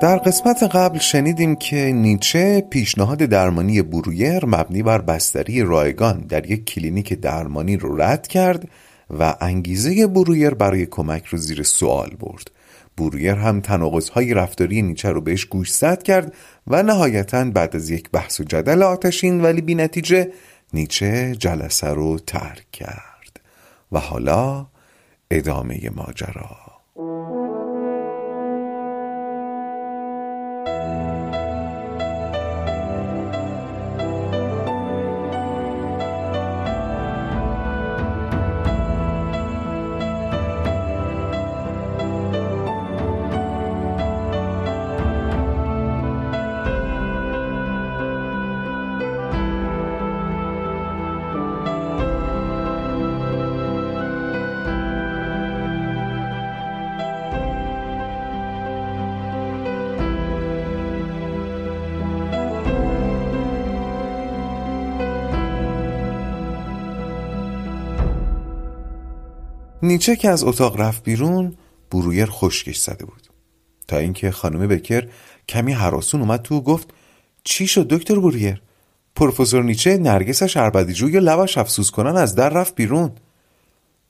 در قسمت قبل شنیدیم که نیچه پیشنهاد درمانی برویر مبنی بر بستری رایگان در یک کلینیک درمانی رو رد کرد و انگیزه برویر برای کمک رو زیر سوال برد. برویر هم تناقض‌های رفتاری نیچه رو بهش گوش زد کرد و نهایتا بعد از یک بحث و جدل آتشین ولی بی نتیجه نیچه جلسه رو ترک کرد و حالا ادامه ماجرا. نیچه که از اتاق رفت بیرون برویر خشکش زده بود. تا اینکه خانم بکر کمی حراسون اومد تو و گفت چی شد دکتر برویر؟ پروفسور نیچه نرگسش اربدیجو یا لبش افسوس کنن از در رفت بیرون.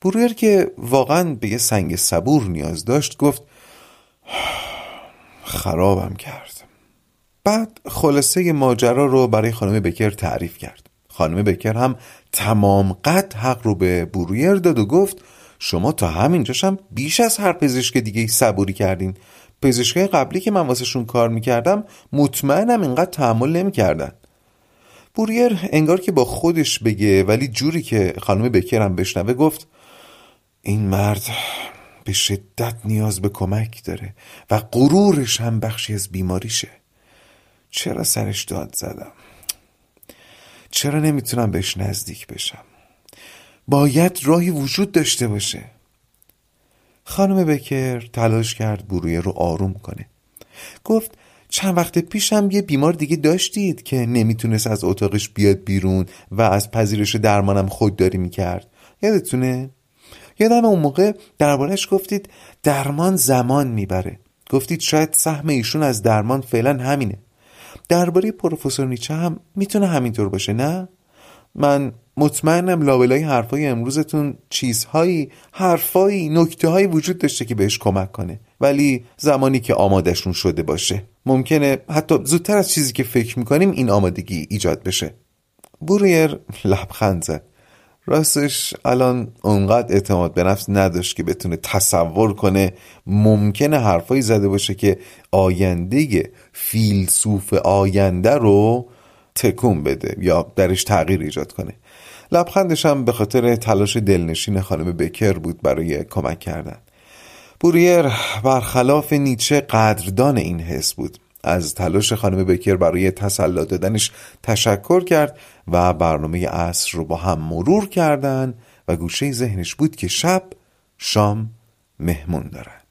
برویر که واقعا به یه سنگ صبور نیاز داشت گفت خرابم کرد. بعد خلاصه ماجرا رو برای خانم بکر تعریف کرد. خانم بکر هم تمام قد حق رو به برویر داد و گفت شما تا همینجاش هم بیش از هر پزشک دیگه ای صبوری کردین. پزشکای قبلی که من واسهشون کار می‌کردم مطمئنم اینقدر تحمل نمی‌کردن. بوریر انگار که با خودش بگه ولی جوری که خانم بکرم بشنوه گفت این مرد به شدت نیاز به کمک داره و غرورش هم بخشی از بیماریشه. چرا سرش داد زدم؟ چرا نمی‌تونم بهش نزدیک بشم؟ باید راهی وجود داشته باشه. خانم بکر تلاش کرد برویه رو آروم کنه. گفت چند وقت پیشم یه بیمار دیگه داشتید که نمی‌تونست از اتاقش بیاد بیرون و از پذیرش درمانم خودداری می‌کرد. یادتونه؟ یادم اون موقع دربارش گفتید درمان زمان می‌بره. گفتید شاید سهم ایشون از درمان فعلا همینه. درباره پروفسور نیچه هم می‌تونه همینطور باشه نه؟ من مطمئنم لابلای حرفای امروزتون چیزهایی حرفایی نکته هایی وجود داشته که بهش کمک کنه. ولی زمانی که آمادشون شده باشه. ممکنه حتی زودتر از چیزی که فکر می‌کنیم این آمادگی ایجاد بشه. بوریر لبخند زد. راستش الان اونقدر اعتماد به نفس نداشت که بتونه تصور کنه ممکنه حرفایی زده باشه که آینده فیلسوف آینده رو تکون بده یا درش تغییر ایجاد کنه. لبخندش هم به خاطر تلاش دلنشین خانم بکر بود برای کمک کردن. بوریر برخلاف نیچه قدردان این حس بود. از تلاش خانم بکر برای تسلا دادنش تشکر کرد و برنامه عصر رو با هم مرور کردن و گوشه ذهنش بود که شب شام مهمون دارن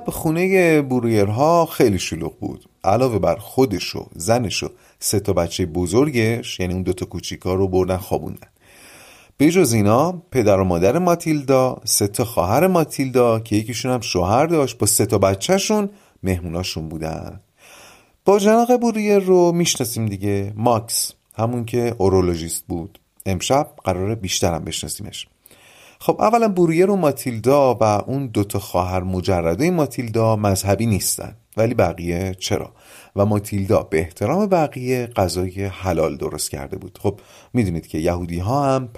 شب خونه برویرها خیلی شلوغ بود. علاوه بر خودش و زنش و سه تا بچه بزرگش یعنی اون دوتا کوچیکا رو بردن خوابوندن. جز اینا پدر و مادر ماتیلدا سه تا خواهر ماتیلدا که یکیشون هم شوهر داشت با سه تا بچهشون مهموناشون بودن. با جناق برویر رو می‌شناسیم دیگه. ماکس همون که اورولوژیست بود. امشب قراره بیشترم بشناسیمش. خب اولا بوریر و ماتیلدا و اون دوتا خواهر مجرده ماتیلدا مذهبی نیستن. ولی بقیه چرا؟ و ماتیلدا به احترام بقیه غذای حلال درست کرده بود. خب می‌دونید که یهودی ها هم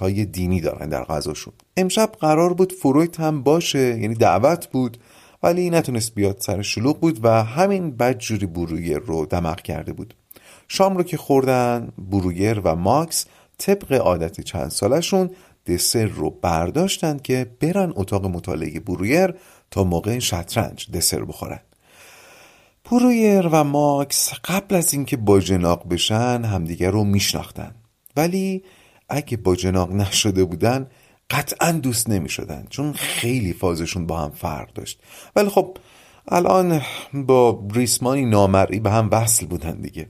های دینی دارن در غذاشون. امشب قرار بود فرویت هم باشه یعنی دعوت بود ولی نتونست بیاد سر شلوغ بود و همین بدجوری برویر رو دمق کرده بود. شام رو که خوردن برویر و ماکس طبق عادت چند سالشون دسر رو برداشتند که برن اتاق مطالعه برویر تا موقع شطرنج دسر بخورن. برویر و ماکس قبل از اینکه باجناق بشن همدیگر رو میشناختن. ولی اگه باجناق نشده بودن قطعا دوست نمی شدن چون خیلی فازشون با هم فرق داشت. ولی خب الان با ریسمانی نامرئی به هم وصل بودن دیگه.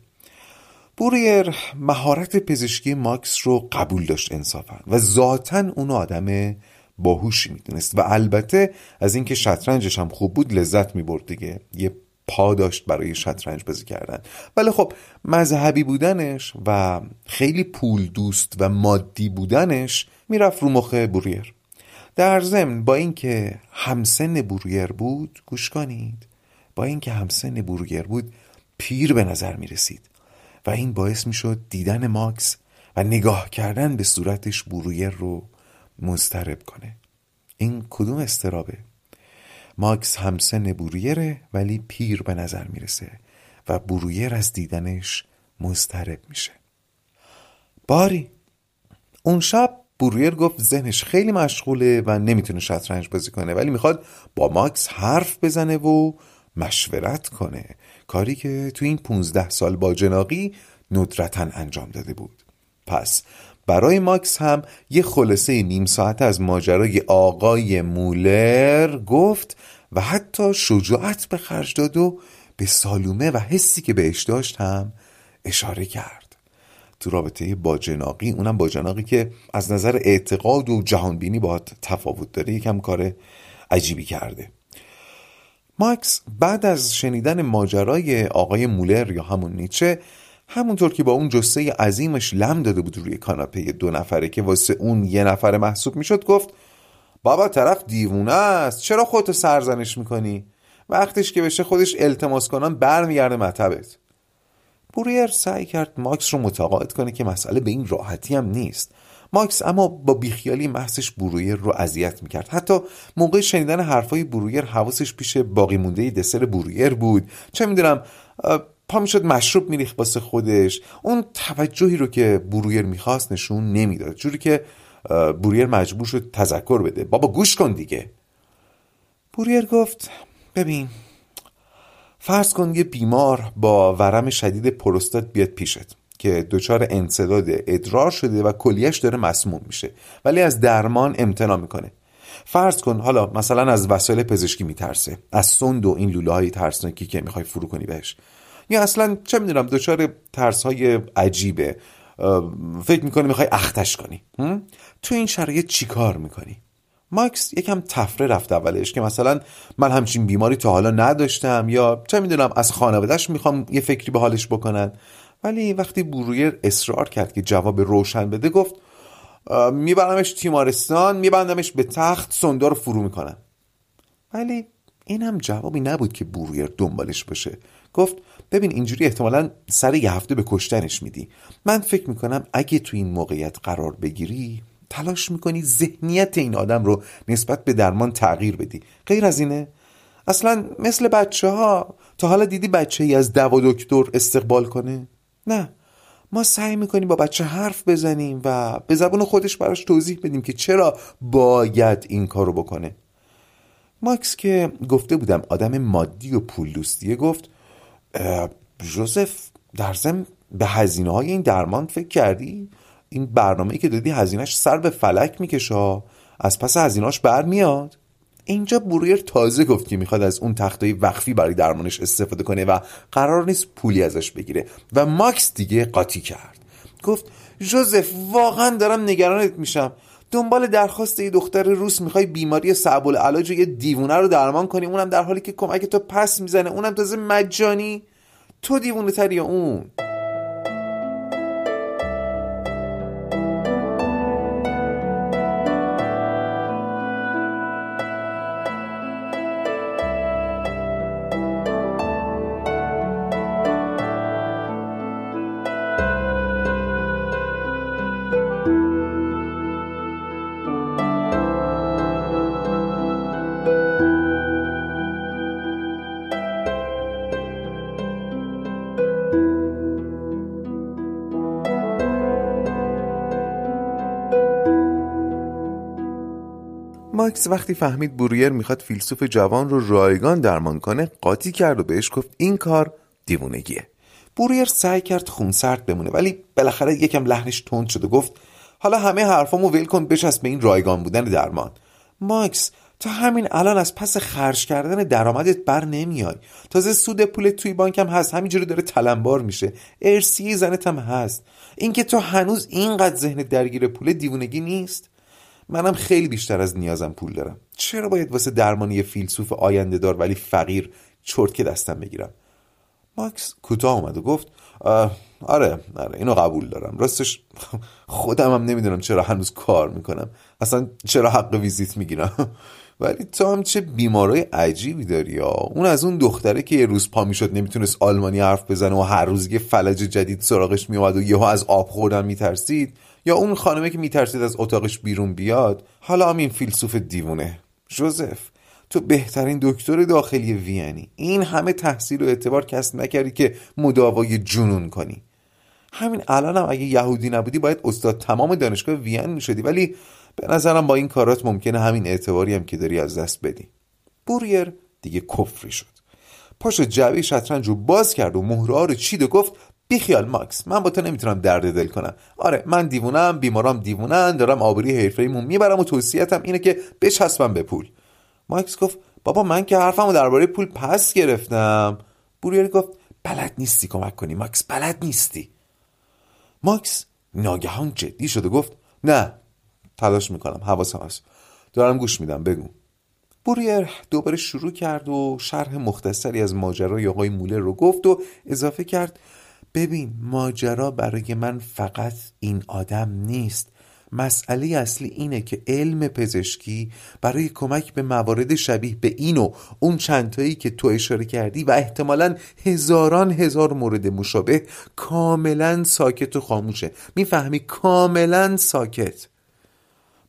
بوریر مهارت پزشکی ماکس رو قبول داشت انصافا و ذاتا اون آدم باهوشی می‌دونست. و البته از اینکه شطرنجش هم خوب بود لذت می‌برد دیگه. یه پا داشت برای شطرنج بازی کردن. ولی خب مذهبی بودنش و خیلی پول دوست و مادی بودنش می‌رفت رو مخ بوریر. در ضمن با اینکه همسن برویر بود گوش کنید با اینکه همسن برویر بود پیر به نظر می رسید و این باعث می شد دیدن ماکس و نگاه کردن به صورتش برویر رو مضطرب کنه. این کدوم استرابه؟ ماکس همسن برویره ولی پیر به نظر می‌رسه و برویر از دیدنش مضطرب میشه. باری اون شب برویر گفت ذهنش خیلی مشغوله و نمی‌تونه شطرنج بازی کنه ولی می‌خواد با ماکس حرف بزنه و مشورت کنه. کاری که تو این 15 سال با جناقی ندرتا انجام داده بود. پس برای ماکس هم یه خلاصه نیم ساعت از ماجرای آقای مولر گفت و حتی شجاعت به خرج داد و به سالومه و حسی که بهش داشت هم اشاره کرد. تو رابطه با جناقی اونم با جناقی که از نظر اعتقاد و جهانبینی با تفاوت داره یکم کار عجیبی کرده. ماکس بعد از شنیدن ماجرای آقای مولر یا همون نیچه همونطور که با اون جسه عظیمش لم داده بود روی کاناپه دو نفره که واسه اون یه نفره محسوب می‌شد گفت بابا طرف دیوونه است. چرا خودتو سرزنش می‌کنی؟ وقتش که بشه خودش التماس کنن برمیگرده مطبت. بوریر سعی کرد ماکس رو متقاعد کنه که مسئله به این راحتی هم نیست. ماکس اما با بیخیالی محضش برویر رو اذیت می‌کرد. حتی موقع شنیدن حرفای برویر حواسش پیش باقی مونده دسر برویر بود. چه می‌دونم پا می‌شد مشروب میریخت واسه خودش. اون توجهی رو که برویر می‌خواست نشون نمی‌داد. جوری که بوریر مجبور شد تذکر بده. بابا گوش کن دیگه. بوریر گفت ببین فرض کن یه بیمار با ورم شدید پروستات بیاد پیشت. که دچار انصداد ادرار شده و کلیش داره مسموم میشه. ولی از درمان امتنا می‌کنه. فرض کن حالا مثلا از وسایل پزشکی میترسه. از سند و این لوله های ترسناکی که می‌خوای فرو کنی بهش. یا اصلا چه می‌دونم دچار ترس های عجیبه فکر می‌کنی می‌خوای اختش کنی. تو این شرایط چی کار می‌کنی؟ ماکس یکم تفره رفت اولش که مثلا من همچین بیماری تا حالا نداشتم یا چه می‌دونم از خانوادهش می‌خوام یه فکری به حالش بکنن. ولی وقتی برویر اصرار کرد که جواب روشن بده گفت میبرمش تیمارستان میبندمش به تخت سنده رو فرو می‌کنم. ولی این هم جوابی نبود که برویر دنبالش باشه گفت ببین اینجوری احتمالا سر یه هفته به کشتنش میدی. من فکر می‌کنم اگه تو این موقعیت قرار بگیری تلاش می‌کنی ذهنیت این آدم رو نسبت به درمان تغییر بدی. غیر از اینه اصلا مثل بچه ها تا حالا دیدی بچه ای از دوا دکتر استقبال کنه؟ نه. ما سعی می‌کنیم با بچه حرف بزنیم و به زبان خودش براش توضیح بدیم که چرا باید این کارو بکنه. ماکس که گفته بودم آدم مادی و پول دوستیه گفت جوزف در ضمن به هزینه های این درمان فکر کردی؟ این برنامه که دادی هزینهش سر به فلک می‌کشه از پس هزینهاش برمیاد. اینجا برویر تازه گفت که می‌خواد از اون تختای وقفی برای درمانش استفاده کنه و قرار نیست پولی ازش بگیره. و ماکس دیگه قاطی کرد. گفت جوزف واقعا دارم نگرانت میشم. دنبال درخواست یه دختر روس می‌خوای بیماری صعب العلاج یه دیوونه رو درمان کنی؟ اونم در حالی که کمک تو پس می‌زنه. اونم تازه مجانی. تو دیوونه تری یا اون؟ ماکس وقتی فهمید برویر می‌خواد فیلسوف جوان رو رایگان درمان کنه قاطی کرد و بهش گفت این کار دیوونگیه. برویر سعی کرد خونسرد بمونه ولی بالاخره یکم لحنش تند شد و گفت حالا همه حرفامو ول کن بچسب به این رایگان بودن درمان. ماکس تا همین الان از پس خرج کردن درآمدت بر نمیای. تازه سود پول توی بانکم هست همینجوری داره تلمبار میشه. ارسی زنت هم هست. اینکه تو هنوز اینقدر ذهن درگیر پول دیوونگی نیست؟ منم خیلی بیشتر از نیازم پول دارم. چرا باید واسه درمانی فیلسوف آینده دار ولی فقیر چرت که دستم بگیرم؟ ماکس کوتاه اومد و گفت آره آره اینو قبول دارم. راستش خودم هم نمی‌دونم چرا هنوز کار می‌کنم. اصلا چرا حق ویزیت می‌گیرم؟ ولی تو هم چه بیمارای عجیبی داری یا؟ اون از اون دختره که یه روز پا می‌شد نمی‌تونست آلمانی حرف بزنه و هر روز یه فلج جدید سراغش میومد و یهو از آب خوردن میترسید. یا اون خانمه که میترسید از اتاقش بیرون بیاد؟ حالا هم این فیلسوف دیوونه. جوزف تو بهترین دکتر داخلی وینی. این همه تحصیل و اعتبار کسب نکردی که مداوای جنون کنی. همین الان هم اگه یهودی نبودی باید استاد تمام دانشگاه وین می‌شدی. ولی به نظرم با این کارات ممکنه همین اعتباری هم که داری از دست بدی. بوریر دیگه کفری شد. پاشو جعبه شطرنج رو باز کرد و مهره رو چید و گفت بیخیال ماکس من با تو نمی‌تونم درد دل کنم. آره من دیوونم بیمارام دیوونن دارم آبری حرفه‌ایمون می‌برم و توصیتم اینه که بچسبم به پول. ماکس گفت بابا من که حرفمو درباره پول پس گرفتم. بوریر گفت بلد نیستی کمک کنی ماکس بلد نیستی. ماکس ناگهان جدی شد و گفت نه تلاش می‌کنم حواسم هست. دارم گوش میدم بگو. بوریر دوباره شروع کرد و شرح مختصری از ماجرای آقای مولر رو گفت و اضافه کرد ببین ماجرا برای من فقط این آدم نیست. مسئله اصلی اینه که علم پزشکی برای کمک به موارد شبیه به این و اون چندتایی که تو اشاره کردی و احتمالا هزاران هزار مورد مشابه کاملا ساکت و خاموشه. می‌فهمی؟ کاملا ساکت.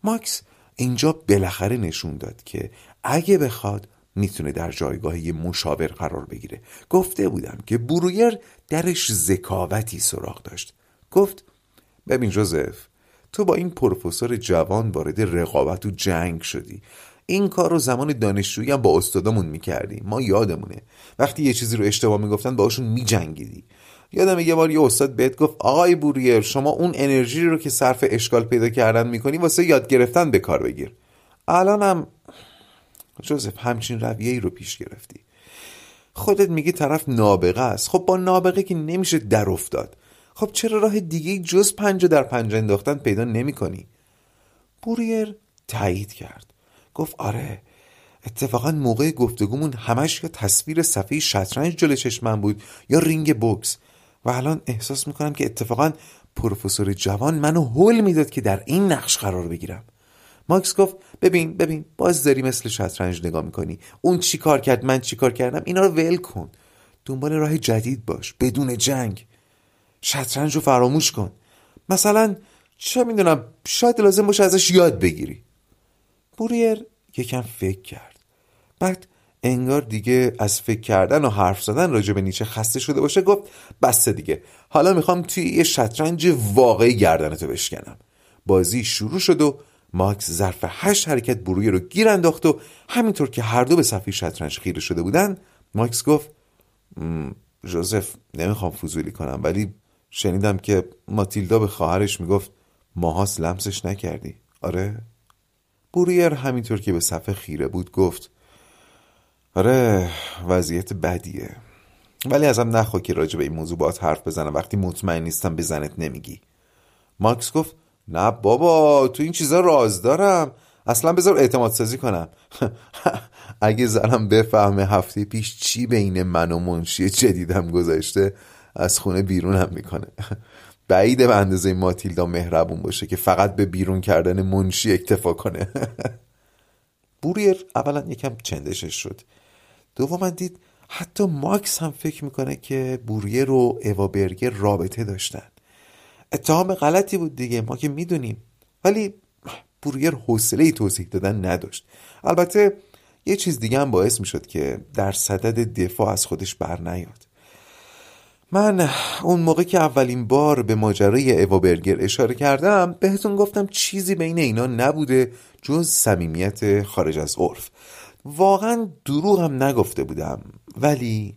ماکس اینجا بالاخره نشون داد که اگه بخواد می‌تونه در جایگاه مشاور قرار بگیره. گفته بودم که برویر درش ذکاوتی سراغ داشت. گفت ببین جوزف تو با این پروفسور جوان وارد رقابت و جنگ شدی. این کار رو زمان دانشجویی با استادامون می‌کردیم ما یادمونه. وقتی یه چیزی رو اشتباه می‌گفتن باهاشون میجنگیدی. یادم یه بار یه استاد بهت گفت آقای بوریر شما اون انرژی رو که صرف اشکال پیدا کردن می‌کنی واسه یاد گرفتن به کار بگیر. الانم جوزف همچین رویه ای رو پیش گرفتی. خودت میگی طرف نابغه است. خب با نابغه که نمیشه در افتاد. خب چرا راه دیگه جز پنجه در پنجه انداختن پیدا نمی کنی؟ بوریر تایید کرد. گفت آره اتفاقا موقع گفتگومون همش یا تصویر صفحه شطرنج جلو چشمم بود یا رینگ بوکس. و الان احساس می‌کنم که اتفاقا پروفسور جوان منو هول می‌داد که در این نقش قرار بگیرم. ماکس گفت ببین ببین باز داری مثل شطرنج نگاه می‌کنی. اون چی کار کرد من چی کار کردم اینا رو ول کن. دنبال راه جدید باش بدون جنگ. شطرنج رو فراموش کن. مثلا چه می‌دونم شاید لازم باشه ازش یاد بگیری. بوریر یکم فکر کرد. بعد انگار دیگه از فکر کردن و حرف زدن راجع به نیچه خسته شده باشه گفت بسته دیگه. حالا می‌خوام توی یه شطرنج واقعی گردنتو بشکنم. بازی شروع شد و ماکس ظرف هشت حرکت بروی رو گیر انداخت و همینطور که هر دو به صفحه شطرنج خیره شده بودن ماکس گفت جوزف نمی‌خوام فضولی کنم ولی شنیدم که ماتیلدا به خواهرش می‌گفت ماهاس لمسش نکردی. آره؟ بوریر همینطور که به صفحه خیره بود گفت آره وضعیت بدیه. ولی ازم نخوا که راجع به این موضوع باید حرف بزنم. وقتی مطمئن نیستم به زنت نمیگی. ماکس گفت نه بابا تو این چیزا راز دارم. اصلا بذار اعتماد سازی کنم. اگه زنم بفهمه هفته پیش چی بین من و منشی جدیدم گذاشته از خونه بیرونم می‌کنه. بعیده به اندازه ماتیلدا مهربون باشه که فقط به بیرون کردن منشی اکتفا کنه. بوریر اولا یکم چندشش شد. دوما دید حتی ماکس هم فکر می‌کنه که بوریر و اوابرگر رابطه داشتن. اتهام غلطی بود دیگه ما که می‌دونیم. ولی بوریر حوصله توضیح دادن نداشت. البته یه چیز دیگه هم باعث می‌شد که در صدد دفاع از خودش بر نیاد. من اون موقع که اولین بار به ماجرای اوا برگر اشاره کردم بهتون گفتم چیزی بین اینا نبوده جز صمیمیت خارج از عرف. واقعا دروغ هم نگفته بودم. ولی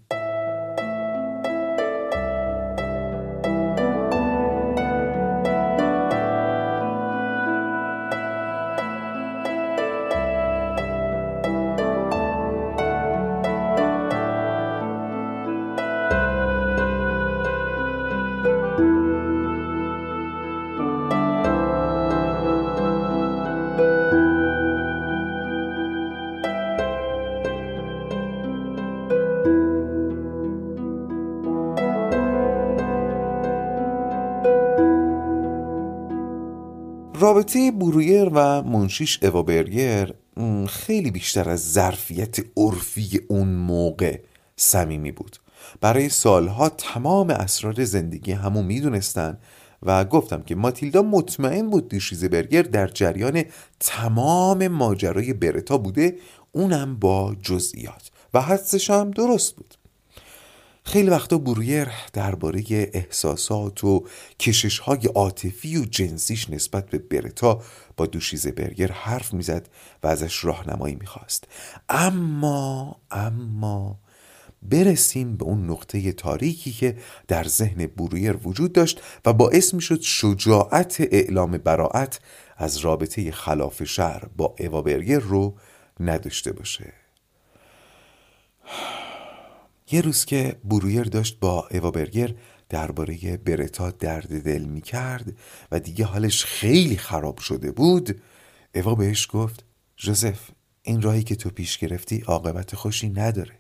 رابطه برویر و منشیش اوا برگر خیلی بیشتر از ظرفیت عرفی اون موقع صمیمی بود. برای سالها تمام اسرار زندگی همو می‌دونستن و گفتم که ماتیلدا مطمئن بود دیشیز برگر در جریان تمام ماجرای برتا بوده اونم با جزئیات. و حدسش هم درست بود. خیلی وقتا برویر درباره احساسات و کشش های عاطفی و جنسیش نسبت به برتا با دوشیزه برگر حرف می‌زد و ازش راهنمایی می‌خواست. اما اما برسیم به اون نقطه تاریکی که در ذهن برویر وجود داشت و باعث می‌شد شجاعت اعلام براعت از رابطه خلاف شهر با اوا برگر رو نداشته باشه. یه روز که برویر داشت با اوا برگر درباره برتا درد دل می کرد و دیگه حالش خیلی خراب شده بود اوا بهش گفت جوزف این راهی که تو پیش گرفتی عاقبت خوشی نداره.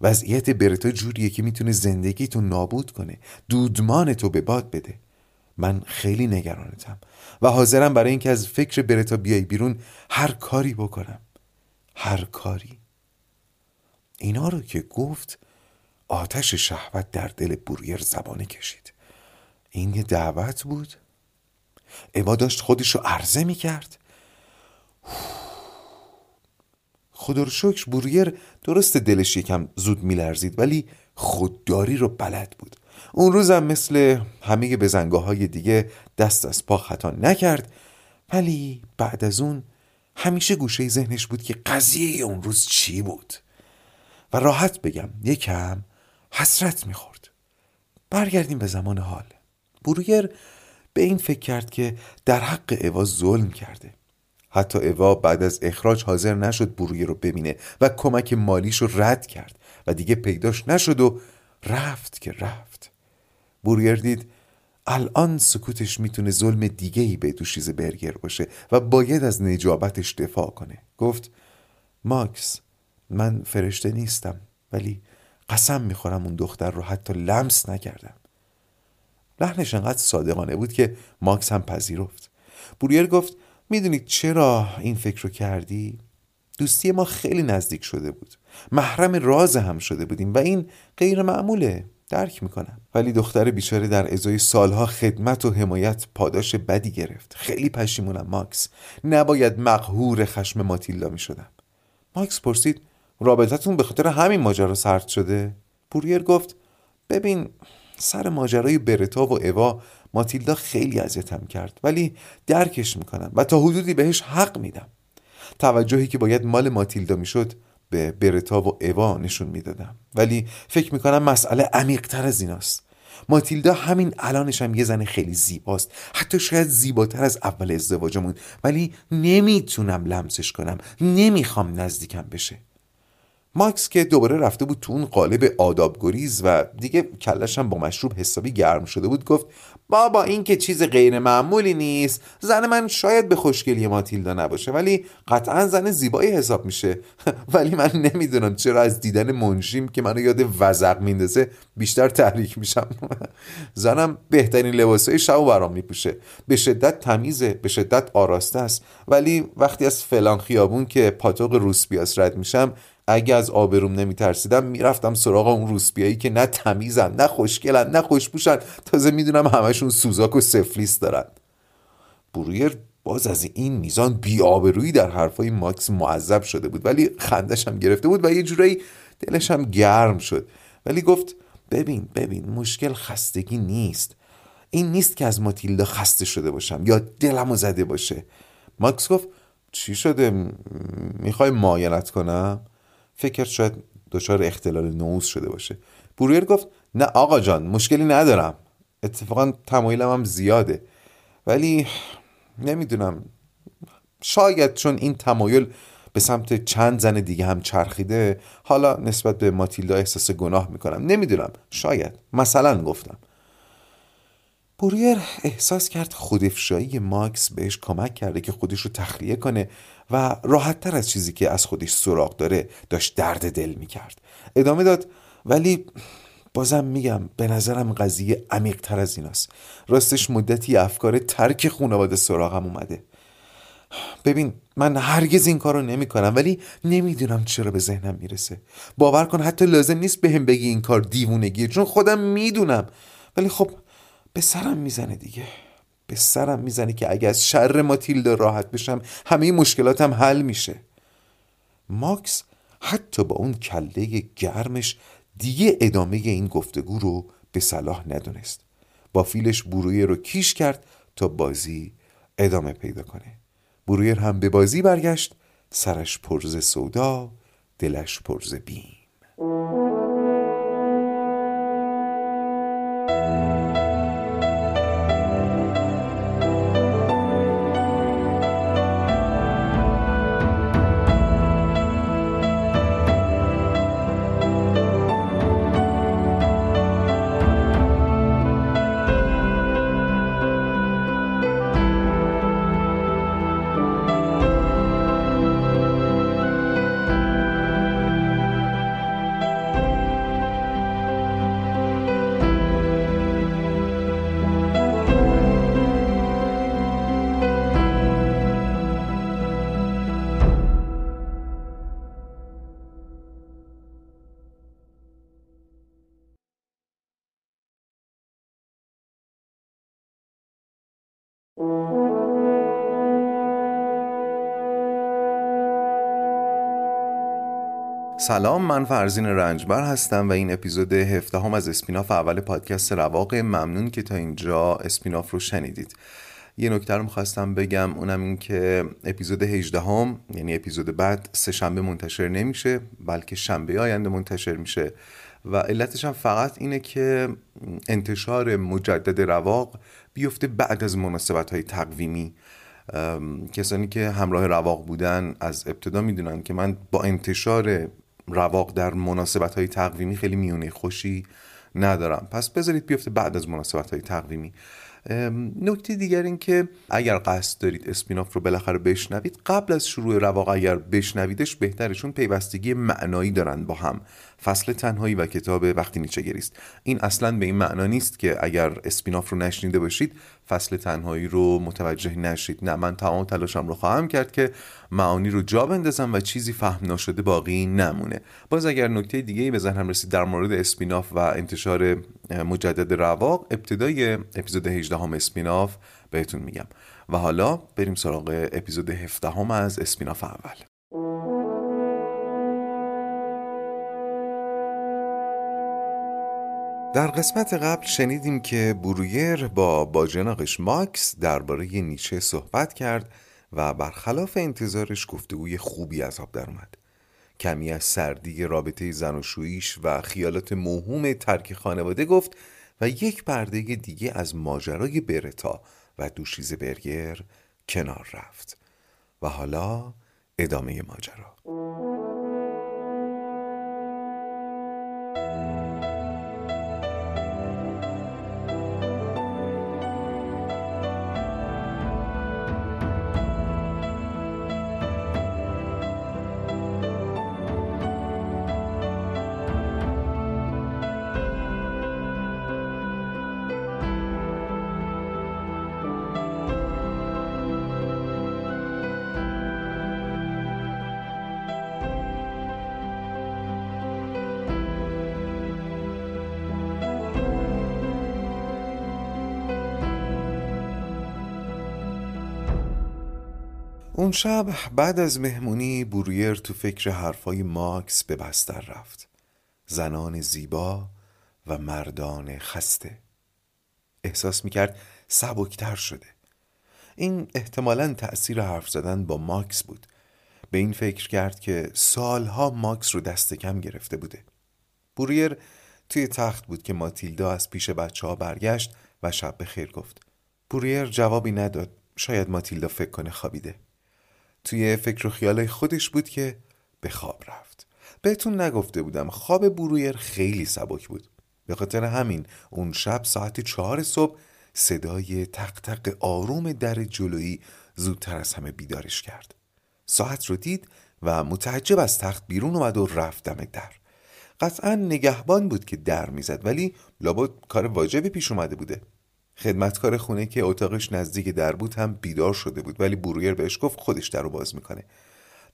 وضعیت برتا جوریه که می‌تونه زندگی تو نابود کنه. دودمان تو به باد بده. من خیلی نگرانتم و حاضرم برای اینکه از فکر برتا بیای بیرون هر کاری بکنم. هر کاری. اینا رو که گفت آتش شهوت در دل بوریر زبانه کشید. این یه دعوت بود؟ اوا داشت خودش رو عرضه می کرد خدا رو شکر بوریر درست دلش یکم زود میلرزید ولی خودداری رو بلد بود. اون روزم مثل همه بزنگاه های دیگه دست از پا خطا نکرد ولی بعد از اون همیشه گوشه ذهنش بود که قضیه اون روز چی بود. و راحت بگم یکم حسرت می‌خورد. برگردیم به زمان حال. بروگر به این فکر کرد که در حق اوا ظلم کرده. حتی اوا بعد از اخراج حاضر نشد برویر رو ببینه و کمک مالیش رو رد کرد و دیگه پیداش نشد و رفت که رفت. برویر دید الان سکوتش می‌تونه ظلم دیگه ای به دوشیز برگر باشه و باید از نجابتش دفاع کنه. گفت ماکس من فرشته نیستم ولی قسم می‌خورم اون دختر رو حتی لمس نکردم. لحنش انقدر صادقانه بود که ماکس هم پذیرفت. بوریر گفت می‌دونید چرا این فکر رو کردی؟ دوستی ما خیلی نزدیک شده بود. محرم راز هم شده بودیم و این غیر معموله. درک می‌کنم. ولی دختر بیچاره در ازای سالها خدمت و حمایت پاداش بدی گرفت. خیلی پشیمونم ماکس. نباید مقهور خشم ماتیلدا می‌شدم. ماکس پرسید رابطتون به خاطر همین ماجرا سرد شده؟ پوریر گفت ببین سر ماجرای برتا و اوا ماتیلدا خیلی اذیتم کرد ولی درکش می‌کنم و تا حدودی بهش حق میدم. توجهی که باید مال ماتیلدا می‌شد به برتا و اوا نشون می‌دادم. ولی فکر می‌کنم مسئله عمیقتر از ایناست. ماتیلدا همین الانش هم یه زن خیلی زیباست. حتی شاید زیباتر از اول ازدواجمون. ولی نمی‌تونم لمسش کنم. نمی‌خوام نزدیکم بشه. ماکس که دوباره رفته بود تو اون قالب آداب گریز و دیگه کلش هم با مشروب حسابی گرم شده بود گفت بابا این که چیز غیر معمولی نیست زن من شاید به خوشگلی ماتیلدا نباشه ولی قطعا زن زیبایی حساب میشه. ولی من نمی‌دونم چرا از دیدن منشیم که منو یاد وزق میندازه بیشتر تحریک میشم. زنم بهترین لباسای شب برام میپوشه. به شدت تمیزه به شدت آراسته است. ولی وقتی از فلان خیابون که پاتوق روسپیاس رد میشم اگه از آبروم نمیترسیدم می‌رفتم سراغ اون روسپیایی که نه تمیزن نه خوشگلن نه خوشپوشن. تازه می‌دونم همشون سوزاک و سفلیس دارن. برویر باز از این میزان بیآبرویی در حرفای ماکس معذب شده بود. ولی خندش هم گرفته بود و یه جورایی دلش هم گرم شد. ولی گفت ببین ببین مشکل خستگی نیست. این نیست که از ماتیلدا خسته شده باشم یا دلمو زده باشه. ماکس گفت چی شده؟ می‌خوای مایلت کنم؟ فکر شاید دچار اختلال نوز شده باشه. برویر گفت نه آقا جان مشکلی ندارم. اتفاقا تمایلم هم زیاده. ولی نمی‌دونم. شاید چون این تمایل به سمت چند زن دیگه هم چرخیده حالا نسبت به ماتیلدا احساس گناه می‌کنم. نمی‌دونم. شاید. مثلا گفتم. بوریر احساس کرد خودفشایی ماکس بهش کمک کرده که خودش رو تخلیه کنه. و راحت تر از چیزی که از خودش سراغ داره داشت درد دل می‌کرد. ادامه داد ولی بازم میگم به نظرم قضیه عمیق تر از ایناست راستش مدتی افکار ترک خانواده سراغم اومده. ببین من هرگز این کارو نمی کنم ولی نمی‌دونم چرا به ذهنم می‌رسه. باور کن حتی لازم نیست بهم به بگی این کار دیوونگیه چون خودم می‌دونم. ولی خب به سرم می‌زنه دیگه. به سرم می‌زنه که اگه از شر ماتیلدا راحت بشم همه مشکلاتم حل میشه. ماکس حتی با اون کله گرمش دیگه ادامه این گفتگو رو به صلاح ندونست. با فیلش برویر رو کیش کرد تا بازی ادامه پیدا کنه. برویر هم به بازی برگشت سرش پرز سودا دلش پرز بیم. سلام من فرزین رنجبر هستم و این اپیزود هفته هم از اسپیناف اول پادکست رواق. ممنون که تا اینجا اسپیناف رو شنیدید. یه نکته رو می‌خواستم بگم اونم این که اپیزود 18 هم یعنی اپیزود بعد سه شنبه منتشر نمیشه بلکه شنبه آینده منتشر میشه. و علتش هم فقط اینه که انتشار مجدد رواق بیفته بعد از مناسبت های تقویمی کسانی که همراه رواق بودن از ابتدا می‌دونن که من با انتشار رواق در مناسبت های تقویمی خیلی میونه. خوشی ندارم. پس بذارید بیفته بعد از مناسبت های تقویمی نکته دیگر این که اگر قصد دارید اسپیناف رو بالاخره بشنوید قبل از شروع رواق اگر بشنویدش بهتره چون پیوستگی معنایی دارن با هم. فصل تنهایی و کتاب وقتی نیچه گریست. این اصلا به این معنا نیست که اگر اسپیناف رو نشنیده باشید فصل تنهایی رو متوجه نشید. نه من تمام تلاشم رو خواهم کرد که معانی رو جا بندازم و چیزی فهم نشده باقی نمونه. باز اگر نکته دیگه ای به ذهنم رسید در مورد اسپیناف و انتشار مجدد رواق ابتدای اپیزود 18 هم اسپیناف بهتون میگم. و حالا بریم سراغ اپیزود 17 هم از اسپیناف اول. در قسمت قبل شنیدیم که برویر با باجناقش ماکس درباره نیچه صحبت کرد و برخلاف انتظارش گفتگوی خوبی از آب در اومد. کمی از سردی رابطه زن و شویش و خیالات موهوم ترک خانواده گفت و یک پرده دیگه از ماجرای برتا و دوشیز برگر کنار رفت و حالا ادامه ماجرا. شب بعد از مهمونی برویر تو فکر حرفای ماکس به بستر رفت. زنان زیبا و مردان خسته. احساس می‌کرد سبکتر شده. این احتمالا تأثیر حرف زدن با ماکس بود. به این فکر کرد که سالها ماکس رو دست کم گرفته بوده. بوریر توی تخت بود که ماتیلدا از پیش بچه ها برگشت و شب به خیر گفت. بوریر جوابی نداد. شاید ماتیلدا فکر کنه خوابیده. توی فکر و خیال خودش بود که به خواب رفت. بهتون نگفته بودم خواب برویر خیلی سبک بود. به خاطر همین اون شب ساعت چهار صبح صدای تق تق آروم در جلویی زودتر از همه بیدارش کرد. ساعت رو دید و متعجب از تخت بیرون اومد و رفت دم در. قطعا نگهبان بود که در می‌زد ولی لابد کار واجبی پیش اومده بوده. خدمتکار خونه که اتاقش نزدیک در بود هم بیدار شده بود ولی برویر بهش گفت خودش در رو باز می‌کنه.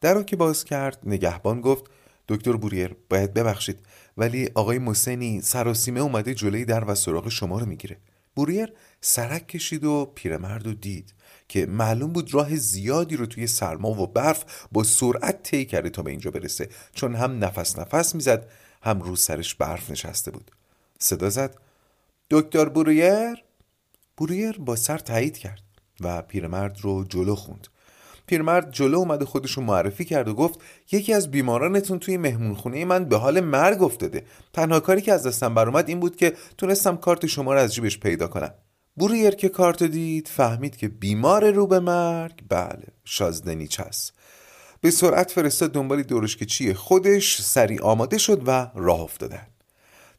در رو که باز کرد نگهبان گفت دکتر بوریر باید ببخشید ولی آقای موسنی سراسیمه اومده جلوی در و سراغ شما رو می‌گیره. بوریر سرک کشید و پیرمرد رو دید که معلوم بود راه زیادی رو توی سرما و برف با سرعت طی کرده تا به اینجا برسه. چون هم نفس نفس می‌زد هم رو سرش برف نشسته بود. صدا زد دکتر بوریر بوریر با سر تایید کرد و پیرمرد رو جلو خوند. پیرمرد جلو اومده خودش رو معرفی کرد و گفت یکی از بیمارانتون توی مهمونخونه من به حال مرگ افتاده. تنها کاری که از دستم برآمد این بود که تونستم کارت شما رو از جیبش پیدا کنم. بوریر که کارت دید فهمید که بیمار رو به مرگ؟ بله شازدنیچس به سرعت فرستاد دنبال دورش که چیه خودش سریع آماده شد و راه افتادن.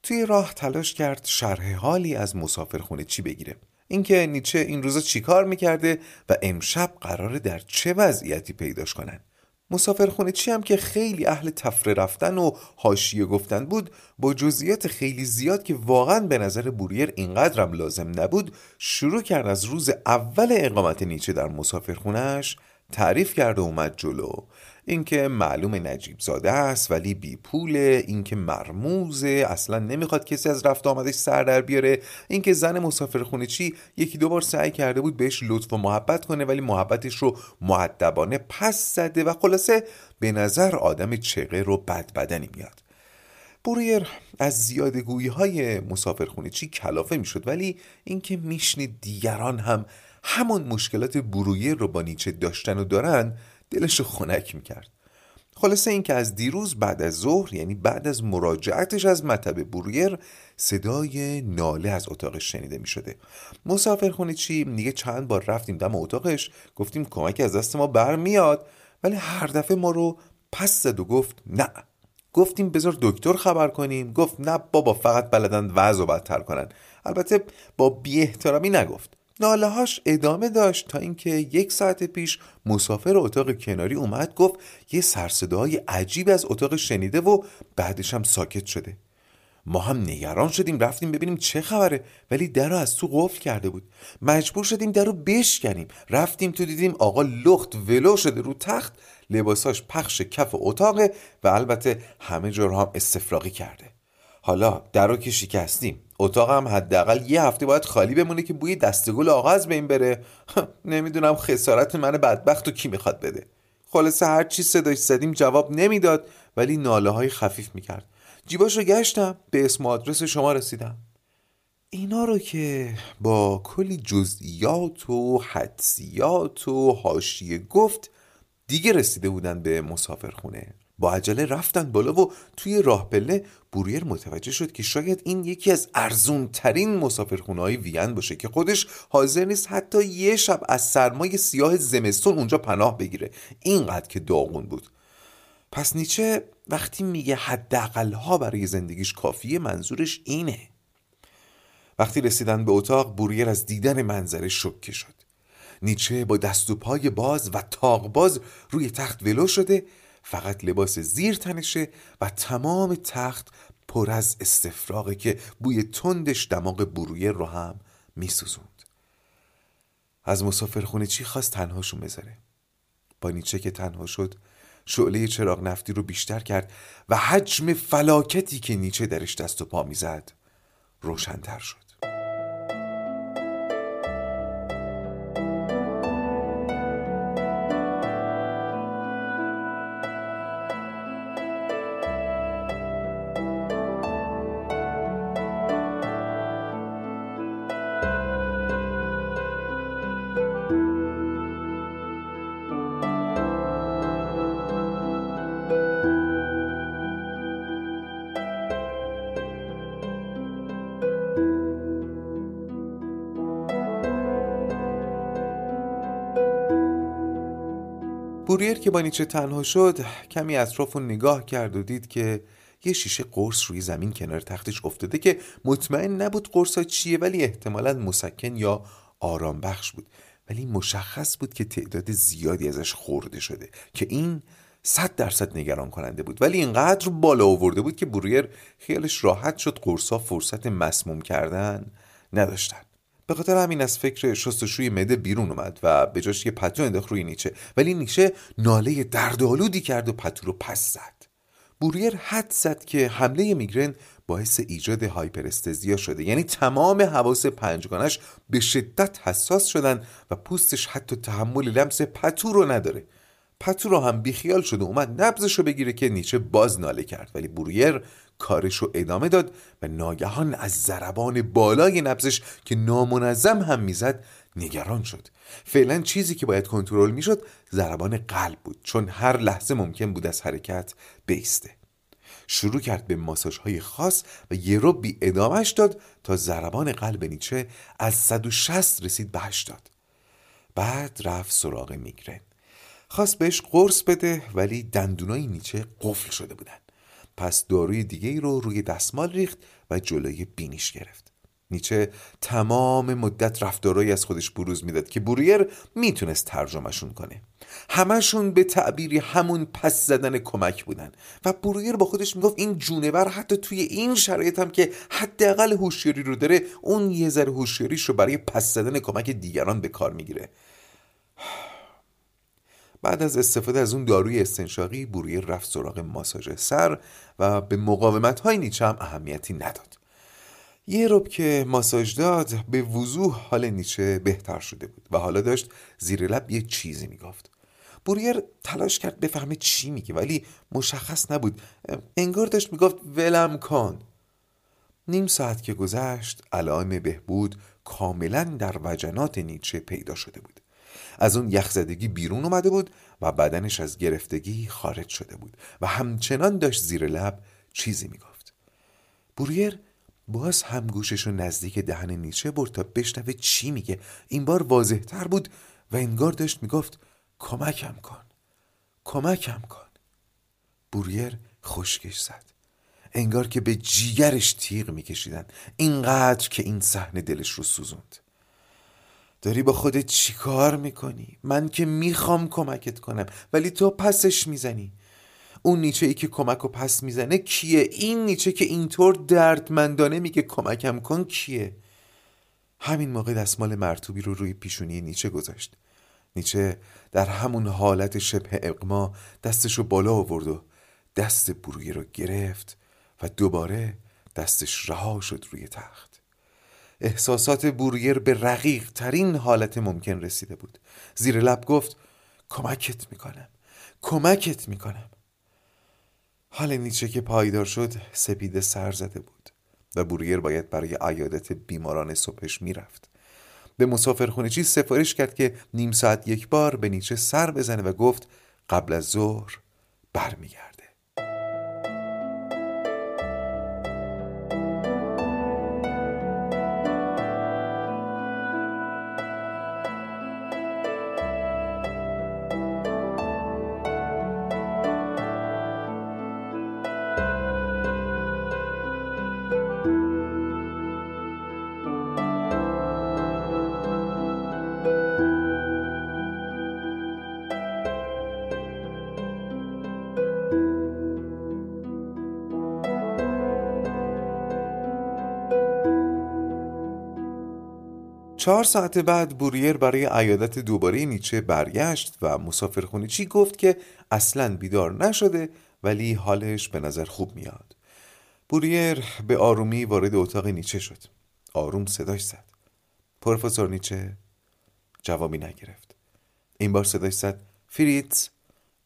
توی راه تلاش کرد شرح حالی از مسافرخونه چی بگیره. اینکه نیچه این روزا چیکار می‌کرده و امشب قراره در چه وضعیتی پیداش کنن. مسافرخونه چی هم که خیلی اهل تفره رفتن و حاشیه گفتن بود با جزئیات خیلی زیاد که واقعا به نظر بوریر اینقدرم لازم نبود شروع کرد از روز اول اقامت نیچه در مسافرخونهش تعریف کرد و اومد جلو. اینکه معلوم نجیب زاده است ولی بی پوله اینکه مرموزه. اصلا نمی‌خواد کسی از رفت آمدش سر در بیاره. اینکه زن مسافرخونه چی یکی دو بار سعی کرده بود بهش لطف و محبت کنه ولی محبتش رو معدبانه پس زده و خلاصه به نظر آدم چقه رو بد بدنی میاد. برویر از زیاده گویی های مسافرخونه چی کلافه می‌شد ولی اینکه میشنید دیگران هم همون مشکلات برویر رو با نیچه داشتن و دارن دلش رو خنک می‌کرد. خلاصه این که از دیروز بعد از ظهر یعنی بعد از مراجعتش از مطب برویر صدای ناله از اتاقش شنیده می شده مسافر چی؟ دیگه چند بار رفتیم دم اتاقش گفتیم کمک از دست ما برمیاد ولی هر دفعه ما رو پس زد و گفت نه. گفتیم بذار دکتر خبر کنیم. گفت نه بابا فقط بلدن وضع و بدتر کنن. البته با بی احترامی نگفت. نالهاش ادامه داشت تا اینکه یک ساعت پیش مسافر اتاق کناری اومد گفت یه سرصداهای عجیب از اتاق شنیده و بعدش هم ساکت شده. ما هم نگران شدیم رفتیم ببینیم چه خبره. ولی در رو از تو قفل کرده بود. مجبور شدیم در رو بشکنیم. رفتیم تو دیدیم آقا لخت ولو شده رو تخت. لباساش پخش کف اتاقه و البته همه جا رو هم استفراغی کرده. حالا در رو که شکستیم. اتاق هم حداقل یه هفته باید خالی بمونه که بوی دستگل آقا از بین بره. نمی‌دونم خسارت من بدبخت و کی می‌خواد بده. خلاصه هر چی صداش زدیم جواب نمی‌داد ولی ناله های خفیف می‌کرد. جیباش رو گشتم به اسم آدرس شما رسیدم. اینا رو که با کلی جزئیات و حدسیات و حاشیه گفت دیگه رسیده بودن به مسافرخونه. با عجله رفتن بالا و توی راه پله بوریر متوجه شد که شاید این یکی از ارزون ترین مسافرخونه های وین باشه که خودش حاضر نیست حتی یه شب از سرمای سیاه زمستون اونجا پناه بگیره. اینقدر که داغون بود. پس نیچه وقتی میگه حداقل ها برای زندگیش کافیه منظورش اینه. وقتی رسیدن به اتاق بوریر از دیدن منظره شکه شد. نیچه با دست و پای باز و تاق باز روی تخت ولو شده فقط لباس زیر تنشه و تمام تخت پر از استفراغه که بوی تندش دماغ برویه رو هم میسوزوند. از مسافرخونه چی خواست تنهاشون بذاره؟ با نیچه که تنها شد شعله چراغ نفتی رو بیشتر کرد و حجم فلاکتی که نیچه درش دست و پا می‌زد روشنتر شد. بوریر که با نیچه تنها شد کمی اطراف نگاه کرد و دید که یه شیشه قرص روی زمین کنار تختش افتاده که مطمئن نبود قرصا چیه ولی احتمالا مسکن یا آرام بخش بود. ولی مشخص بود که تعداد زیادی ازش خورده شده که این صد درصد نگران کننده بود. ولی اینقدر بالا آورده بود که بوریر خیالش راحت شد قرصا فرصت مسموم کردن نداشتن. به خاطر همین از فکر شستشوی مده بیرون اومد و به جاش یه پتو انداخت روی نیچه. ولی نیچه ناله دردآلودی کرد و پتو رو پس زد. بوریر حد زد که حمله میگرن باعث ایجاد هایپرستزیا شده. یعنی تمام حواس پنجگانش به شدت حساس شدن و پوستش حتی تحمل لمس پتو رو نداره. پتو رو هم بیخیال شد و اومد نبزش رو بگیره که نیچه باز ناله کرد. ولی بوریر کارش رو ادامه داد و ناگهان از ضربان بالای نبزش که نامنظم هم می‌زد نگران شد. فعلا چیزی که باید کنترل می‌شد ضربان قلب بود چون هر لحظه ممکن بود از حرکت بیسته. شروع کرد به ماساژ های خاص و یه رو بی ادامش داد تا ضربان قلب نیچه از 160 رسید به 80 بعد رفت سراغ میگرن. خواست بهش قرص بده ولی دندونای نیچه قفل شده بودن. پس داروی دیگه ای رو روی دستمال ریخت و جلوی بینیش گرفت. نیچه تمام مدت رفتارهایی از خودش بروز می‌داد که بوریر می‌تونست ترجمهشون کنه. همشون به تعبیری همون پس زدن کمک بودن و برویر با خودش می‌گفت این جونور حتی توی این شرایط هم که حداقل هوشیاری رو داره اون یه ذره هوشیاریش رو برای پس زدن کمک دیگران به کار می‌گیره. بعد از استفاده از اون داروی استنشاقی برویر رفت سراغ ماساژ سر و به مقاومت های نیچه هم اهمیتی نداد. یه رب که ماساژ داد به وضوح حال نیچه بهتر شده بود و حالا داشت زیر لب یه چیزی می‌گفت. بوریر تلاش کرد بفهمه چی میگه ولی مشخص نبود. انگار داشت می‌گفت ولم کن. نیم ساعت که گذشت علائم بهبود کاملا در وجنات نیچه پیدا شده بود. از اون یخزدگی بیرون اومده بود و بدنش از گرفتگی خارج شده بود و همچنان داشت زیر لب چیزی می‌گفت. بوریر باز هم گوشش رو نزدیک دهن نیچه برد تا بشنوه چی میگه. این بار واضح تر بود و انگار داشت می‌گفت کمکم کن کمکم کن. بوریر خشکش زد. انگار که به جیگرش تیغ میکشیدن. اینقدر که این صحنه دلش رو سوزوند. داری با خودت چیکار می‌کنی؟ من که می‌خوام کمکت کنم ولی تو پسش می‌زنی. اون نیچه ای که کمک و پس می‌زنه کیه؟ این نیچه که اینطور دردمندانه میگه کمکم کن کیه؟ همین موقع دستمال مرتوبی رو روی پیشونی نیچه گذاشت. نیچه در همون حالت شبه اقما دستش رو بالا آورد و دست بروی رو گرفت و دوباره دستش رها شد روی تخت. احساسات بوریر به رقیق ترین حالت ممکن رسیده بود. زیر لب گفت کمکت می‌کنم کمکت می‌کنم. حال نیچه که پایدار شد سپیده سر زده بود و بوریر باید برای عیادت بیماران صبحش می‌رفت. به مسافرخونه چیز سفارش کرد که نیم ساعت یک بار به نیچه سر بزنه و گفت قبل از ظهر برمیگرد چهار ساعت بعد بوریر برای عیادت دوباره نیچه برگشت و مسافرخونه چی گفت که اصلا بیدار نشده ولی حالش به نظر خوب میاد. بوریر به آرومی وارد اتاق نیچه شد. آروم صداش زد. پروفسور نیچه جوابی نگرفت. این بار صداش زد. فریتز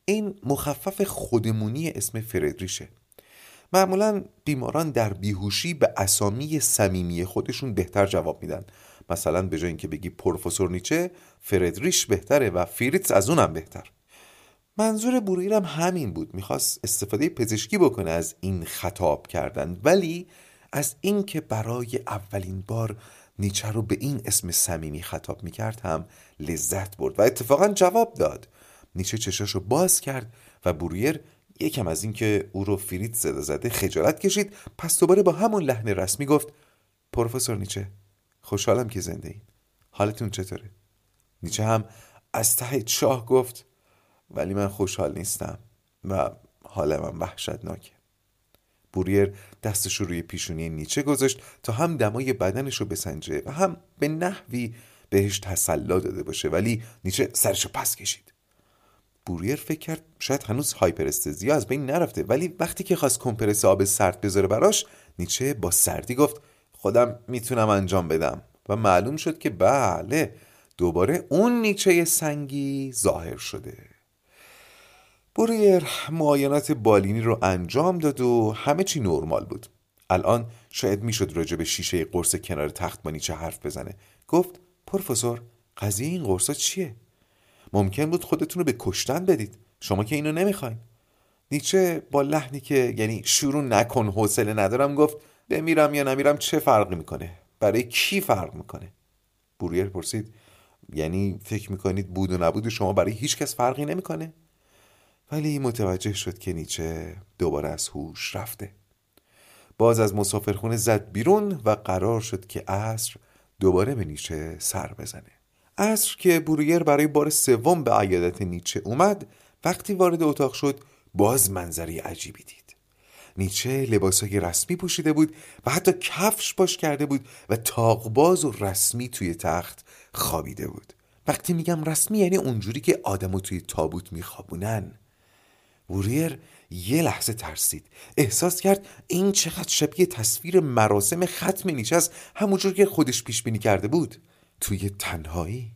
این مخفف خودمونی اسم فردریشه. معمولا بیماران در بیهوشی به اسامی صمیمی خودشون بهتر جواب میدن. مثلا به جای اینکه بگی پروفسور نیچه فردریش بهتره و فریتز از اونم بهتر. منظور برویرم همین بود. می‌خواست استفاده پزشکی بکنه از این خطاب کردن ولی از اینکه برای اولین بار نیچه رو به این اسم صمیمی خطاب می‌کرد هم لذت برد و اتفاقا جواب داد. نیچه چشاشو باز کرد و بوریر یکم از اینکه او رو فریت صدا زده خجالت کشید پس دوباره با همون لحن رسمی گفت پروفسور نیچه خوشحالم که زنده این حالتون چطوره؟ نیچه هم از ته چاه گفت ولی من خوشحال نیستم و حال من وحشتناکه. بوریر دستش رو روی پیشونی نیچه گذاشت تا هم دمای بدنش رو بسنجه و هم به نحوی بهش تسلا داده باشه ولی نیچه سرش رو پس کشید. بوریر فکر کرد شاید هنوز هایپرستزیا از بین نرفته ولی وقتی که خواست کمپرس آب سرد بذاره براش نیچه با سردی گفت خودم می‌تونم انجام بدم. و معلوم شد که بله دوباره اون نیچه سنگی ظاهر شده. بوریر معاینات بالینی رو انجام داد و همه چی نرمال بود. الان شاید می‌شد راجع به شیشه قرص کنار تخت با نیچه حرف بزنه. گفت پروفسور قضیه این قرصا چیه؟ ممکن بود خودتون رو به کشتن بدید. شما که اینو نمی‌خواین. نیچه با لحنی که یعنی شروع نکن حوصله ندارم گفت بمیرم یا نمیرم چه فرقی می‌کنه؟ برای کی فرق می‌کنه؟ بوریر پرسید. یعنی فکر می‌کنید بود و نبود شما برای هیچ کس فرقی نمی‌کنه؟ ولی متوجه شد که نیچه دوباره از هوش رفته. باز از مسافرخونه زد بیرون و قرار شد که عصر دوباره به نیچه سر بزنه. عصر که برویر برای بار سوم به عیادت نیچه اومد وقتی وارد اتاق شد باز منظری عجیبی دید. نیچه لباسای رسمی پوشیده بود و حتی کفش باش کرده بود و تاقباز و رسمی توی تخت خوابیده بود. وقتی میگم رسمی یعنی اونجوری که آدمو توی تابوت میخوابونن. بوریر یه لحظه ترسید. احساس کرد این چقدر شبیه تصویر مراسم ختم نیچه است همونجور که خودش پیش بینی کرده بود. توی تنهایی.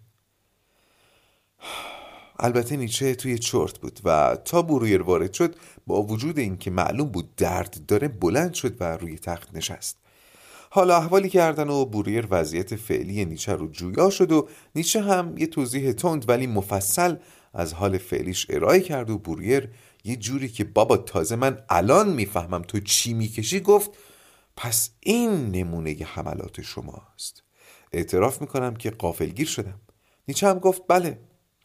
البته نیچه توی چرت بود و تا برویر وارد شد با وجود اینکه معلوم بود درد داره بلند شد و روی تخت نشست. حالا احوالی کردن و بوریر وضعیت فعلی نیچه رو جویا شد و نیچه هم یه توضیح تند ولی مفصل از حال فعلیش ارائه کرد و بوریر یه جوری که بابا تازه من الان می‌فهمم تو چی می‌کشی گفت پس این نمونه حملات شماست. اعتراف می‌کنم که قافلگیر شدم. نیچه هم گفت بله.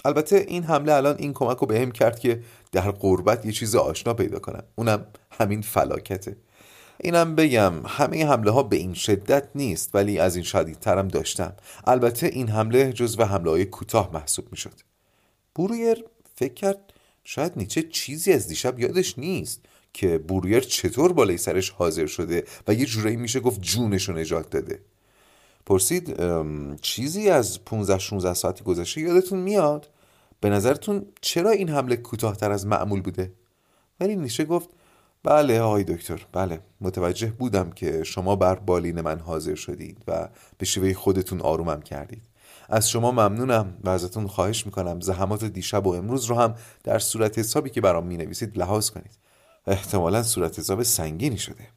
البته این حمله الان این کمک رو بهم کرد که در قربت یه چیز آشنا پیدا کنم. اونم همین فلاکته. اینم بگم همه حمله ها به این شدت نیست ولی از این شدیدترم داشتم. البته این حمله جزو حمله های کوتاه محسوب می‌شد. برویر فکر کرد شاید نیچه چیزی از دیشب یادش نیست که برویر چطور بالای سرش حاضر شده و یه جورایی میشه گفت جونش رو نجات داده. پرسید چیزی از 15 16 ساعتی گذشته یادتون میاد؟ به نظرتون چرا این حمله کوتاهتر از معمول بوده؟ ولی نیشه گفت بله آقای دکتر بله متوجه بودم که شما بر بالین من حاضر شدید و به شیوه خودتون آرومم کردید. از شما ممنونم و ازتون خواهش می‌کنم زحمات دیشب و امروز رو هم در صورت حسابی که برام می‌نویسید لحاظ کنید. احتمالا صورت حساب سنگینی شده.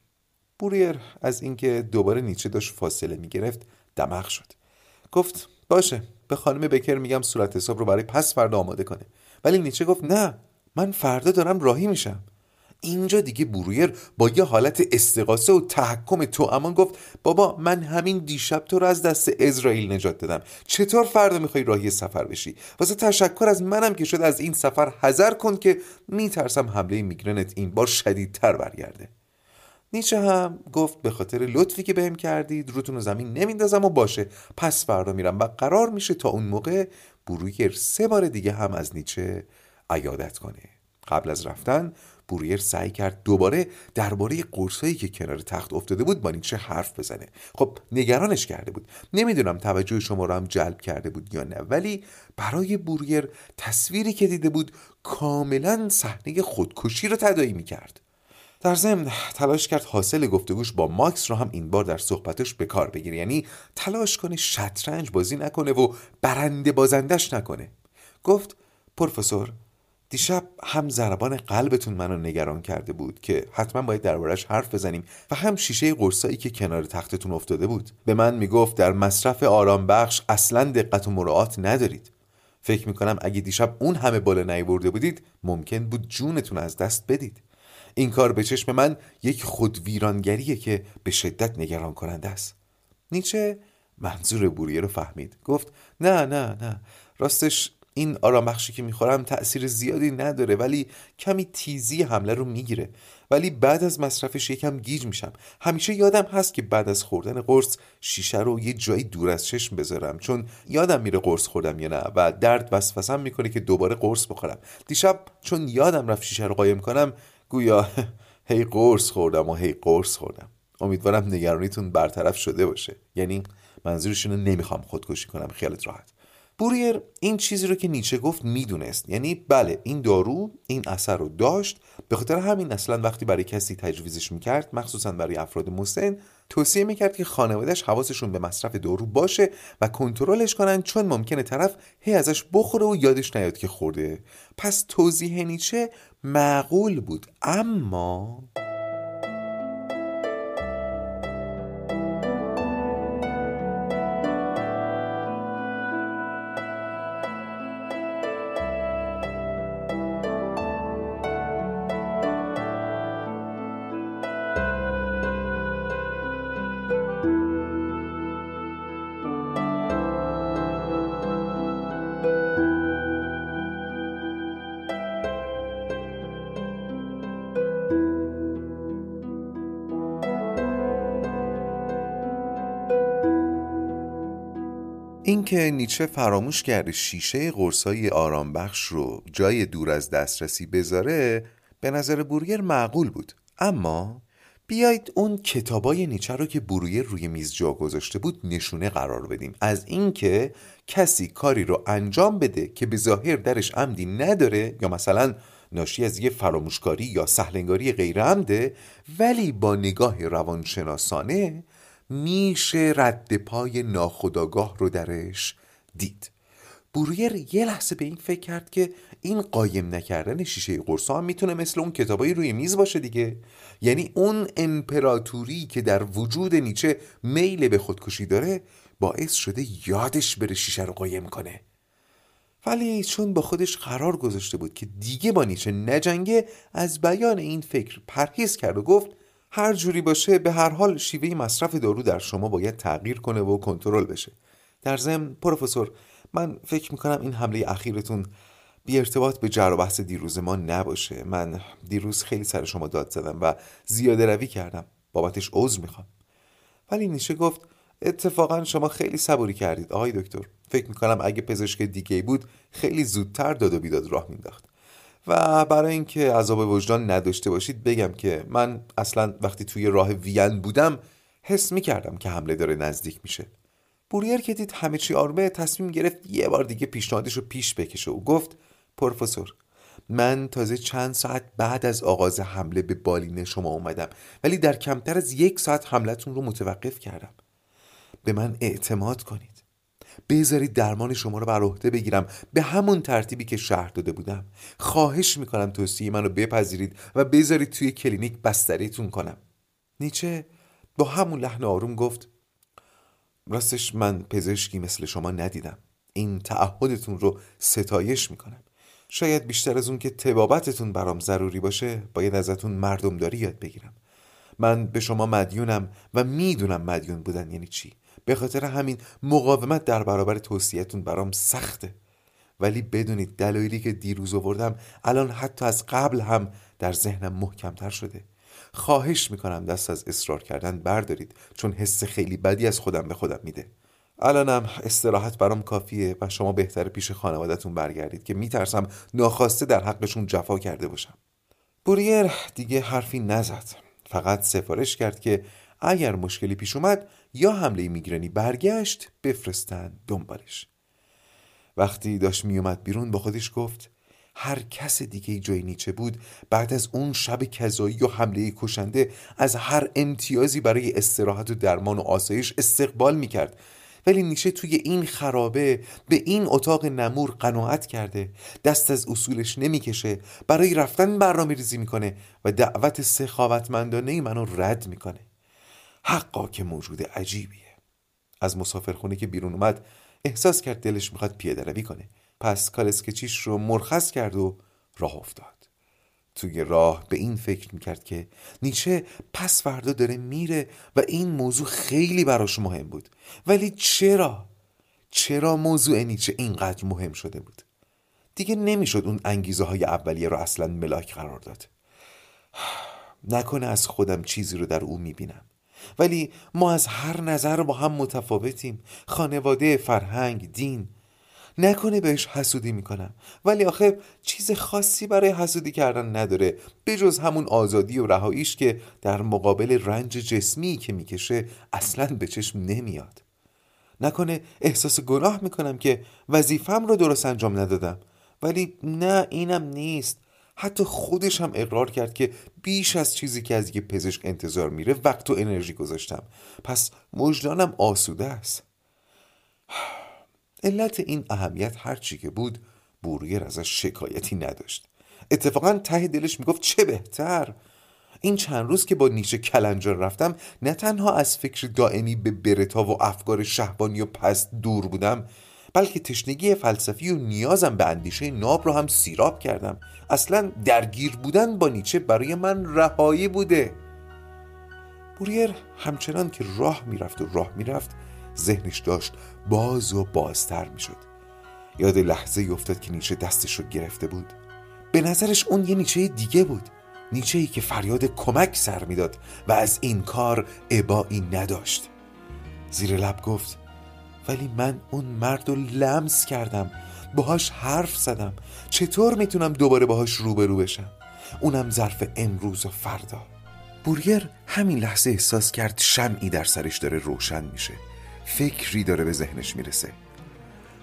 بوریر از اینکه دوباره نیچه داشت فاصله می‌گرفت دماغ شد. گفت باشه به خانم بکر میگم صورت حساب رو برای پس فردا آماده کنه. ولی نیچه گفت نه من فردا دارم راهی میشم. اینجا دیگه برویر با یه حالت استقاسه و تحکم تو امان گفت بابا من همین دیشب تو رو از دست اسرائیل نجات دادم. چطور فردا می‌خوای راهی سفر بشی؟ واسه تشکر از منم که شد از این سفر حذر کن که میترسم حمله میگرنت این بار شدیدتر برگرده. نیچه هم گفت به خاطر لطفی که بهم کردید روتون رو زمین نمیندازم و باشه. پس فردا میرم و قرار میشه تا اون موقع برویر سه بار دیگه هم از نیچه عیادت کنه. قبل از رفتن بوریر سعی کرد دوباره درباره قرصایی که کنار تخت افتاده بود با نیچه حرف بزنه. خب نگرانش کرده بود. نمی‌دونم توجه شما رو هم جلب کرده بود یا نه ولی برای بوریر تصویری که دیده بود کاملا صحنه خودکشی رو تدایی می‌کرد. در ضمن تلاش کرد حاصل گفتگوش با ماکس رو هم این بار در صحبتش به کار بگیره. یعنی تلاش کنه شطرنج بازی نکنه و برنده بازندش نکنه. گفت پروفسور دیشب هم ضربان قلبتون منو نگران کرده بود که حتما باید دربارش حرف بزنیم و هم شیشه قرصایی که کنار تختتون افتاده بود. به من می‌گفت در مصرف آرام بخش اصلا دقت و مراعات ندارید. فکر می‌کنم اگه دیشب اون همه بالا نیورده بودید ممکن بود جونتون از دست بدید. این کار به چشم من یک خودویرانگریه که به شدت نگران کننده است. نیچه منظور بوریه رو فهمید. گفت نه نه نه. راستش این آرامخشی که می‌خورم تأثیر زیادی نداره ولی کمی تیزی حمله رو می‌گیره. ولی بعد از مصرفش یکم گیج میشم. همیشه یادم هست که بعد از خوردن قرص شیشه رو یه جایی دور از چشم بذارم چون یادم میره قرص خوردم یا نه و درد وسوسم می‌کنه که دوباره قرص بخورم. دیشب چون یادم رفت شیشه رو قایم کنم گویا هی قرص خوردم و هی قرص خوردم. امیدوارم نگرانیتون برطرف شده باشه. یعنی منظورش اینو نمی‌خوام خودکشی کنم. خیالت راحت. بوریر این چیزی رو که نیچه گفت می‌دونست. یعنی بله این دارو این اثر رو داشت. به خاطر همین اصلا وقتی برای کسی تجویزش می‌کرد مخصوصا برای افراد مسن توصیه می‌کرد که خانوادهش حواسشون به مصرف دارو باشه و کنترلش کنن چون ممکنه طرف هی ازش بخوره و یادش نیاد که خورده. پس توضیح نیچه معقول بود اما اینکه نیچه فراموش کرده شیشه قرصای آرامبخش رو جای دور از دسترسی بذاره به نظر بورگر معقول بود. اما بیایید اون کتابای نیچه رو که برویر روی میز جا گذاشته بود نشونه قرار بدیم. از اینکه کسی کاری رو انجام بده که به ظاهر درش عمدی نداره یا مثلا ناشی از یه فراموشکاری یا سهلنگاری غیر عمده ولی با نگاه روانشناسانه میشه رد پای ناخداگاه رو درش دید. برویر یه لحظه به این فکر کرد که این قایم نکردن شیشه قرصا هم می‌تونه مثل اون کتابایی روی میز باشه دیگه. یعنی اون امپراتوری که در وجود نیچه میل به خودکشی داره باعث شده یادش بره شیشه رو قایم کنه. ولی چون با خودش قرار گذاشته بود که دیگه با نیچه نجنگه از بیان این فکر پرهیز کرد و گفت هر جوری باشه به هر حال شیوه مصرف دارو در شما باید تغییر کنه و کنترل بشه. در ضمن پروفسور من فکر می‌کنم این حمله اخیرتون بی ارتباط به جر و بحث دیروز ما نباشه. من دیروز خیلی سر شما داد زدم و زیاده روی کردم. بابتش عذر می‌خوام. ولی نیشه گفت اتفاقا شما خیلی صبوری کردید. آقای دکتر فکر می‌کنم اگه پزشک دیگه بود خیلی زودتر داد و بیداد راه مینداخت و برای اینکه عذاب وجدان نداشته باشید بگم که من اصلا وقتی توی راه وین بودم حس می‌کردم که حمله داره نزدیک میشه. بوریر که دید همه چی آرمه تصمیم گرفت یه بار دیگه پیشنهادش رو پیش بکشه و گفت پروفسور من تازه چند ساعت بعد از آغاز حمله به بالین شما اومدم ولی در کمتر از یک ساعت حملتون رو متوقف کردم. به من اعتماد کنید. بذارید درمان شما رو بر عهده بگیرم. به همون ترتیبی که شهر داده بودم. خواهش می‌کنم توصیه منو بپذیرید و بذارید توی کلینیک بستریتون کنم. نیچه با همون لحن آروم گفت راستش من پزشکی مثل شما ندیدم. این تعهدتون رو ستایش می‌کنم. شاید بیشتر از اون که تبابتتون برام ضروری باشه باید ازتون مردمداری یاد بگیرم. من به شما مدیونم و می‌دونم مدیون بودن یعنی چی. به خاطر همین مقاومت در برابر توصیهتون برام سخته. ولی بدونید دلایلی که دیروز آوردم الان حتی از قبل هم در ذهنم محکمتر شده. خواهش می‌کنم دست از اصرار کردن بردارید چون حس خیلی بدی از خودم به خودم میده. الانم استراحت برام کافیه و شما بهتر پیش خانوادهتون برگردید که میترسم ناخواسته در حقشون جفا کرده باشم. بوریر دیگه حرفی نزد. فقط سفارش کرد که اگر مشکلی پیش اومد یا حمله میگرنی برگشت بفرستن دنبالش. وقتی داشت میومد بیرون با خودش گفت هر کس دیگه جای نیچه بود بعد از اون شب کذایی و حمله کشنده از هر امتیازی برای استراحت و درمان و آسایش استقبال می‌کرد. ولی نیچه توی این خرابه به این اتاق نمور قناعت کرده دست از اصولش نمی‌کشه برای رفتن برنامه ریزی می‌کنه و دعوت سخاوتمندانه منو رد می‌کنه. حقا که موجود عجیبیه. از مسافرخونه که بیرون اومد احساس کرد دلش می‌خواد پیاده روی کنه. پس کالسکچیش رو مرخص کرد و راه افتاد. توی راه به این فکر می‌کرد که نیچه پس فردا داره میره و این موضوع خیلی براش مهم بود. ولی چرا؟ چرا موضوع نیچه اینقدر مهم شده بود؟ دیگه نمی‌شد اون انگیزه های اولیه رو اصلا ملاک قرار داد. نکنه از خودم چیزی رو در او می‌بینم. ولی ما از هر نظر با هم متفاوتیم. خانواده فرهنگ دین. نکنه بهش حسودی می‌کنم. ولی آخه چیز خاصی برای حسودی کردن نداره. بجز همون آزادی و رهاییش که در مقابل رنج جسمی که می‌کشه اصلا به چشم نمیاد. نکنه احساس گناه می‌کنم که وظیفم رو درست انجام ندادم. ولی نه اینم نیست. حتی خودش هم اقرار کرد که بیش از چیزی که از یه پزشک انتظار میره وقت و انرژی گذاشتم. پس مجدانم آسوده است. علت این اهمیت هرچی که بود بورگر ازش شکایتی نداشت. اتفاقا ته دلش می‌گفت چه بهتر. این چند روز که با نیچه کلنجار رفتم نه تنها از فکر دائمی به برتا و افکار شهبانی و پست دور بودم بلکه تشنگی فلسفی و نیازم به اندیشه ناب رو هم سیراب کردم. اصلا درگیر بودن با نیچه برای من رهایی بوده. بوریر همچنان که راه می‌رفت و راه می‌رفت ذهنش داشت باز و بازتر می‌شد. یاد لحظه افتاد که نیچه دستش رو گرفته بود. به نظرش اون یه نیچه دیگه بود. نیچه ای که فریاد کمک سر می‌داد و از این کار عبایی نداشت. زیر لب گفت ولی من اون مرد رو لمس کردم. باهاش حرف زدم. چطور می‌تونم دوباره باهاش روبرو بشم؟ اونم ظرف امروز و فردا. بورگر همین لحظه احساس کرد شمعی در سرش داره روشن میشه. فکری داره به ذهنش می‌رسه.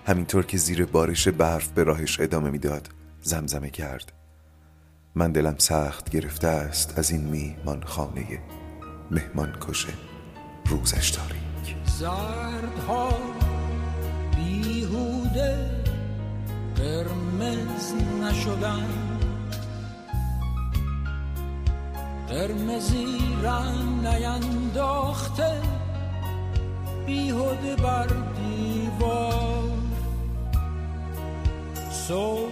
همینطور که زیر بارش برف به راهش ادامه می‌داد زمزمه کرد. من دلم سخت گرفته است از این میهمان خانه مهمان کشه روزش تاریک بیهوده قرمز نشدن. قرمزی رنگ نینداخته بیهوده بر دیوار. صبح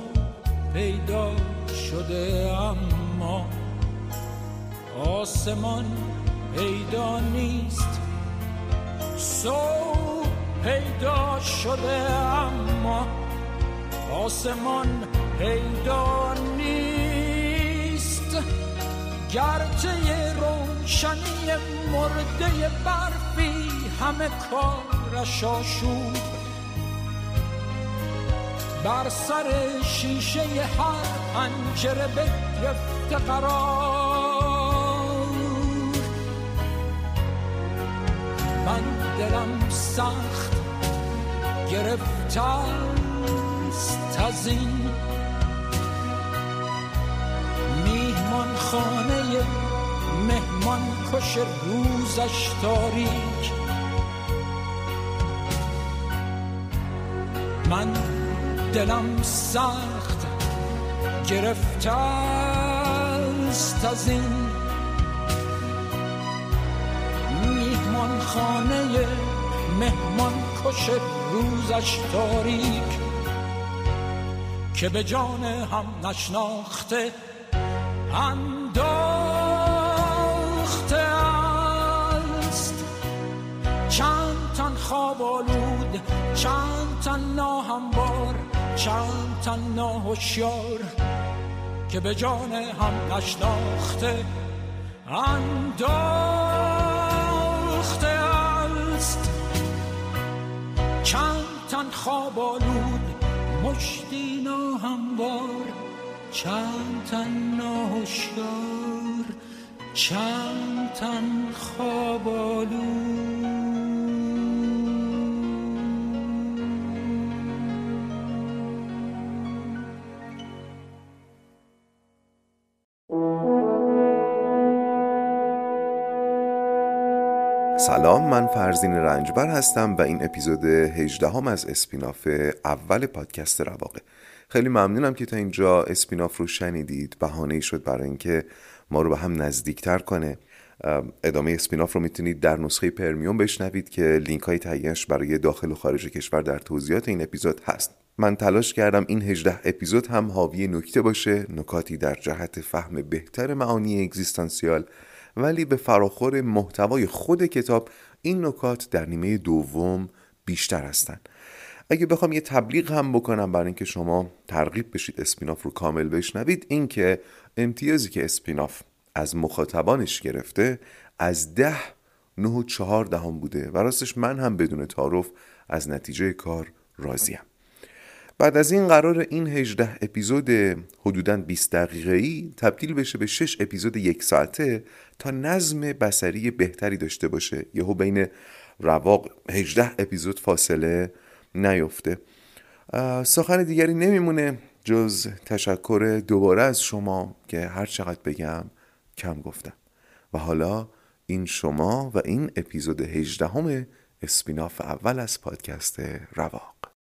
پیدا شده اما آسمان پیدا نیست. صبح پیدا شده اما آسمان پیدا نیست. گرچه روشنی مرده برفی همه کارش آشود بر سر شیشه هر پنجره بگرفته قرار. من دلم سخت گرفته است از این میهمان خانه مهمان کش روزش تاریک. من دلم سخت گرفته است از این میهمان خانه مهمان کش روزش تاریک که به جان هم نشناخته انداخته است. چند تن خواب آلود چند تن ناهموار چند تن ناهوشیار که به جان هم نشناخته انداخته است. تن خواب آلود مشتی ناهموار چند تن ناهوشیار چند تن خواب آلود. سلام من فرزین رنجبر هستم و این اپیزود 18 هم از اسپیناف اول پادکست رواقه. خیلی ممنونم که تا اینجا اسپیناف رو شنیدید. بهانه شد برای اینکه ما رو به هم نزدیکتر کنه. ادامه spin-off رو می‌تونید در نسخه premium بشنوید که لینک های تهیهش برای داخل و خارج کشور در توضیحات این اپیزود هست. من تلاش کردم این 18 اپیزود هم حاوی نکته باشه نکاتی در جهت فهم بهتر معانی اگزیستانسیال ولی به فراخور محتوای خود کتاب این نکات در نیمه دوم بیشتر هستند اگه بخوام یه تبلیغ هم بکنم برای اینکه شما ترغیب بشید spin-off رو کامل بشنوید این که امتیازی که اسپیناف از مخاطبانش گرفته از ده نه و چهار دهم بوده و راستش من هم بدون تعارف از نتیجه کار راضیم. بعد از این قرار این 18 اپیزود حدوداً 20 دقیقه ای تبدیل بشه به 6 اپیزود یک ساعته تا نظم بسری بهتری داشته باشه. یهو بین رواق 18 اپیزود فاصله نیفته. سخن دیگری نمیمونه جز تشکر دوباره از شما که هر چقدر بگم کم گفتم. و حالا این شما و این اپیزود 18 همه اسپیناف اول از پادکست رواق.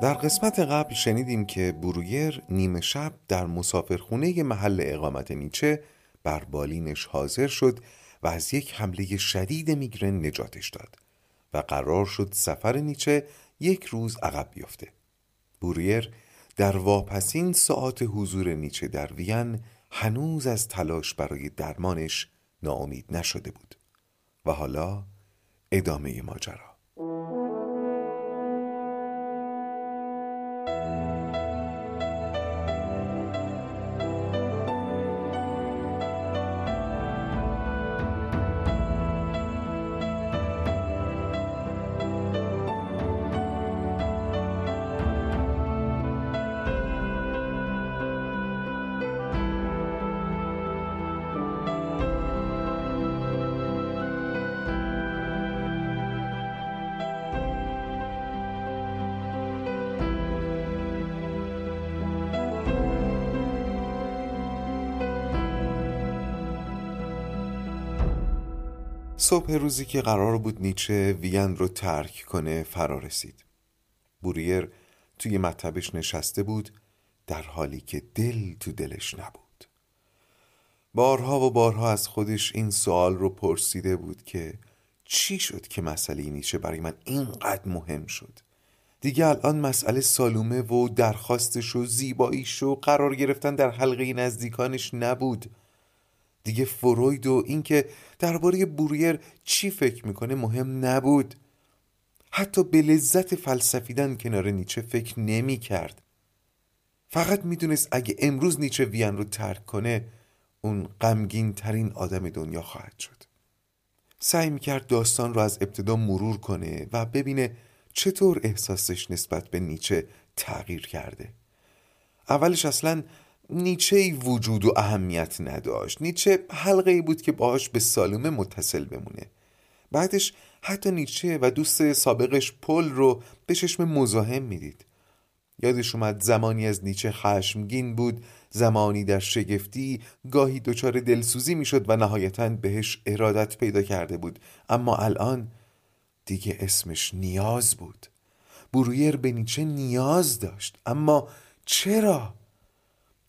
در قسمت قبل شنیدیم که برویر نیمه شب در مسافرخونه محل اقامت نیچه بر بالینش حاضر شد و از یک حمله شدید میگرن نجاتش داد و قرار شد سفر نیچه یک روز عقب بیفته. بوریر در واپسین ساعت حضور نیچه در وین هنوز از تلاش برای درمانش ناامید نشده بود و حالا ادامه ماجرا. صبح روزی که قرار بود نیچه وین رو ترک کنه فرا رسید. بوریر توی مطبش نشسته بود در حالی که دل تو دلش نبود. بارها و بارها از خودش این سوال رو پرسیده بود که چی شد که مسئله نیچه برای من اینقدر مهم شد؟ دیگه الان مسئله سالومه و درخواستش و زیباییش و قرار گرفتن در حلقه نزدیکانش نبود. دیگه فروید و اینکه درباره بوریر چی فکر می‌کنه مهم نبود. حتی به لذت فلسفیدن کنار نیچه فکر نمی کرد فقط می‌دونست اگه امروز نیچه وین رو ترک کنه اون غمگین ترین آدم دنیا خواهد شد. سعی می‌کرد داستان رو از ابتدا مرور کنه و ببینه چطور احساسش نسبت به نیچه تغییر کرده. اولش اصلا نیچه وجود و اهمیت نداشت. نیچه حلقه ای بود که باهاش به سالومه متصل بمونه. بعدش حتی نیچه و دوست سابقش پل رو به چشم مزاحم می‌دید. یادش اومد زمانی از نیچه خشمگین بود زمانی در شگفتی گاهی دچار دلسوزی می‌شد و نهایتا بهش ارادت پیدا کرده بود. اما الان دیگه اسمش نیاز بود. برویر به نیچه نیاز داشت. اما چرا؟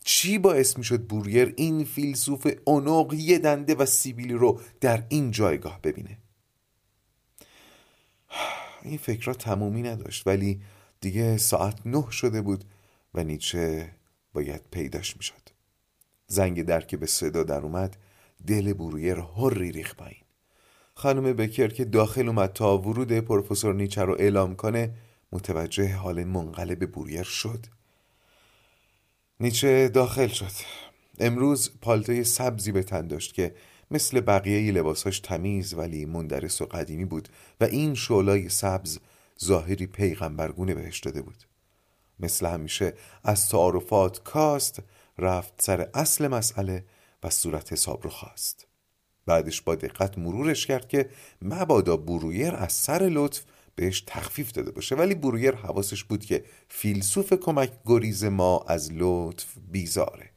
چی باعث می‌شد بوریر این فیلسوف اونوق یه دنده و سیبیلی رو در این جایگاه ببینه؟ این فکرها تمومی نداشت ولی دیگه ساعت نه شده بود و نیچه باید پیداش می‌شد. زنگ در که به صدا در اومد دل برویر هری ریخ پایین. خانم بکر که داخل اومد تا ورود پروفسور نیچه رو اعلام کنه متوجه حال منقلب بوریر شد. نیچه داخل شد. امروز پالتوی سبزی به تن داشت که مثل بقیه لباساش تمیز ولی مندرس و قدیمی بود و این شولای سبز ظاهری پیغمبرگونه بهش داده بود. مثل همیشه از تعارفات کاست رفت سر اصل مسئله و صورت حساب رو خواست. بعدش با دقت مرورش کرد که مبادا برویر از سر لطف بهش تخفیف داده باشه. ولی برویر حواسش بود که فیلسوف کمک گریز ما از لطف بیزاره.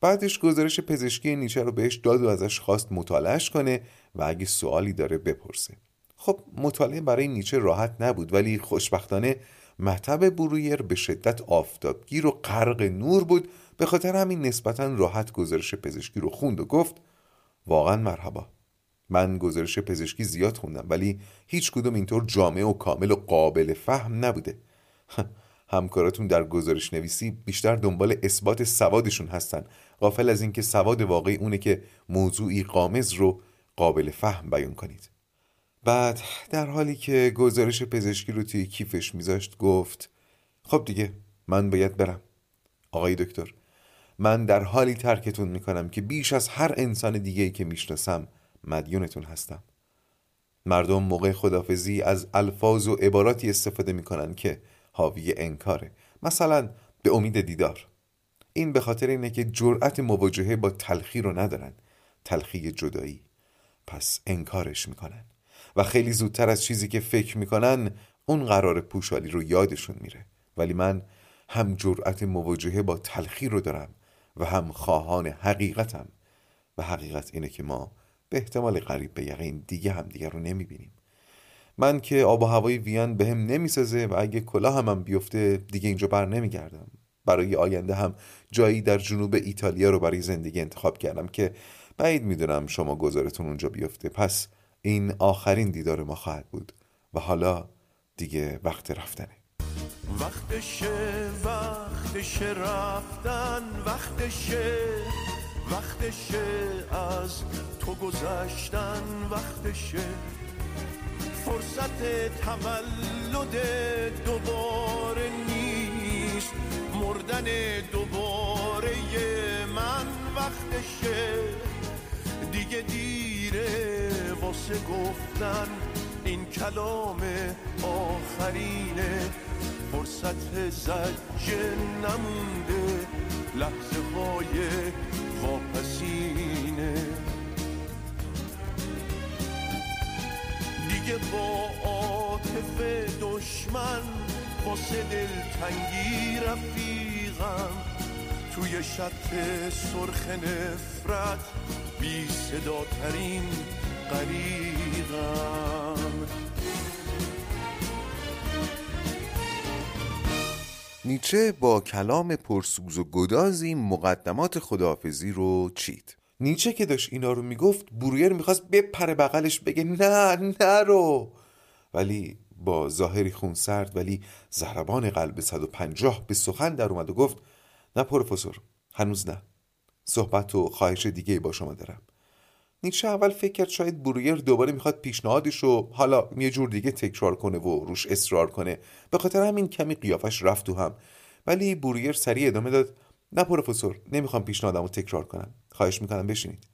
بعدش گزارش پزشکی نیچه رو بهش داد و ازش خواست مطالعش کنه و اگه سوالی داره بپرسه. خب مطالعه برای نیچه راحت نبود ولی خوشبختانه مطب برویر به شدت آفتابگیر و غرق نور بود. به خاطر همین نسبتا راحت گزارش پزشکی رو خوند و گفت واقعا مرحبا. من گزارش پزشکی زیاد خوندم ولی هیچ کدوم اینطور جامع و کامل و قابل فهم نبوده. همکاراتون در گزارش نویسی بیشتر دنبال اثبات سوادشون هستن. غافل از اینکه سواد واقعی اونه که موضوعی قامز رو قابل فهم بیان کنید. بعد در حالی که گزارش پزشکی رو توی کیفش میذاشت گفت خب دیگه من باید برم. آقای دکتر من در حالی ترکتون می‌کنم که بیش از هر انسان دیگه که می‌شناسم مدیونتون هستم. مردم موقع خدافزی از الفاظ و عباراتی استفاده می‌کنن که حاوی انکاره. مثلا به امید دیدار. این به خاطر اینه که جرأت مواجهه با تلخی رو ندارن. تلخی جدایی. پس انکارش می‌کنن. و خیلی زودتر از چیزی که فکر می‌کنن اون قرار پوشالی رو یادشون میره. ولی من هم جرأت مواجهه با تلخی رو دارم و هم خواهان حقیقتم. و حقیقت اینه که ما احتمال قریب به یقین دیگه هم دیگه رو نمی‌بینیم. من که آب و هوای وین به هم نمی‌سازه و اگه کلاه هم, هم بیفته دیگه اینجا بر نمیگردم. برای آینده هم جایی در جنوب ایتالیا رو برای زندگی انتخاب کردم که بعید می‌دونم شما گذارتون اونجا بیفته. پس این آخرین دیدار ما خواهد بود و حالا دیگه وقت رفتنه. وقتشه وقتشه رفتن وقتشه. وقتشه از تو گذشتن وقتشه. فرصت تولد دوباره نیست. مردن دوباره من وقتشه. دیگه دیره واسه گفتن این کلام آخرینه. فرصت زجه نمونده لحظه های واپسینه. دیگه با عاطف دشمن واسه دلتنگی رفیقم. توی شط سرخ نفرت بی صدا ترین قریقم نیچه با کلام پرسوز و گدازی مقدمات خداحافظی رو چید. نیچه که داشت اینا رو می‌گفت برویر می‌خواست بپره بغلش بگه نه نه رو ولی با ظاهری خونسرد ولی زهربان قلب 150 به سخن در اومد و گفت نه پروفسور هنوز نه. صحبت و خواهش دیگه با شما دارم. نیچه اول فکر کرد شاید برویر دوباره می‌خواد پیشنهادش رو حالا یه جور دیگه تکرار کنه و روش اصرار کنه. به خاطر همین کمی قیافش رفت تو هم. ولی برویر سریع ادامه داد نه پروفسور نمی‌خوام پیشنهادم رو تکرار کنم. خواهش می‌کنم بشینید.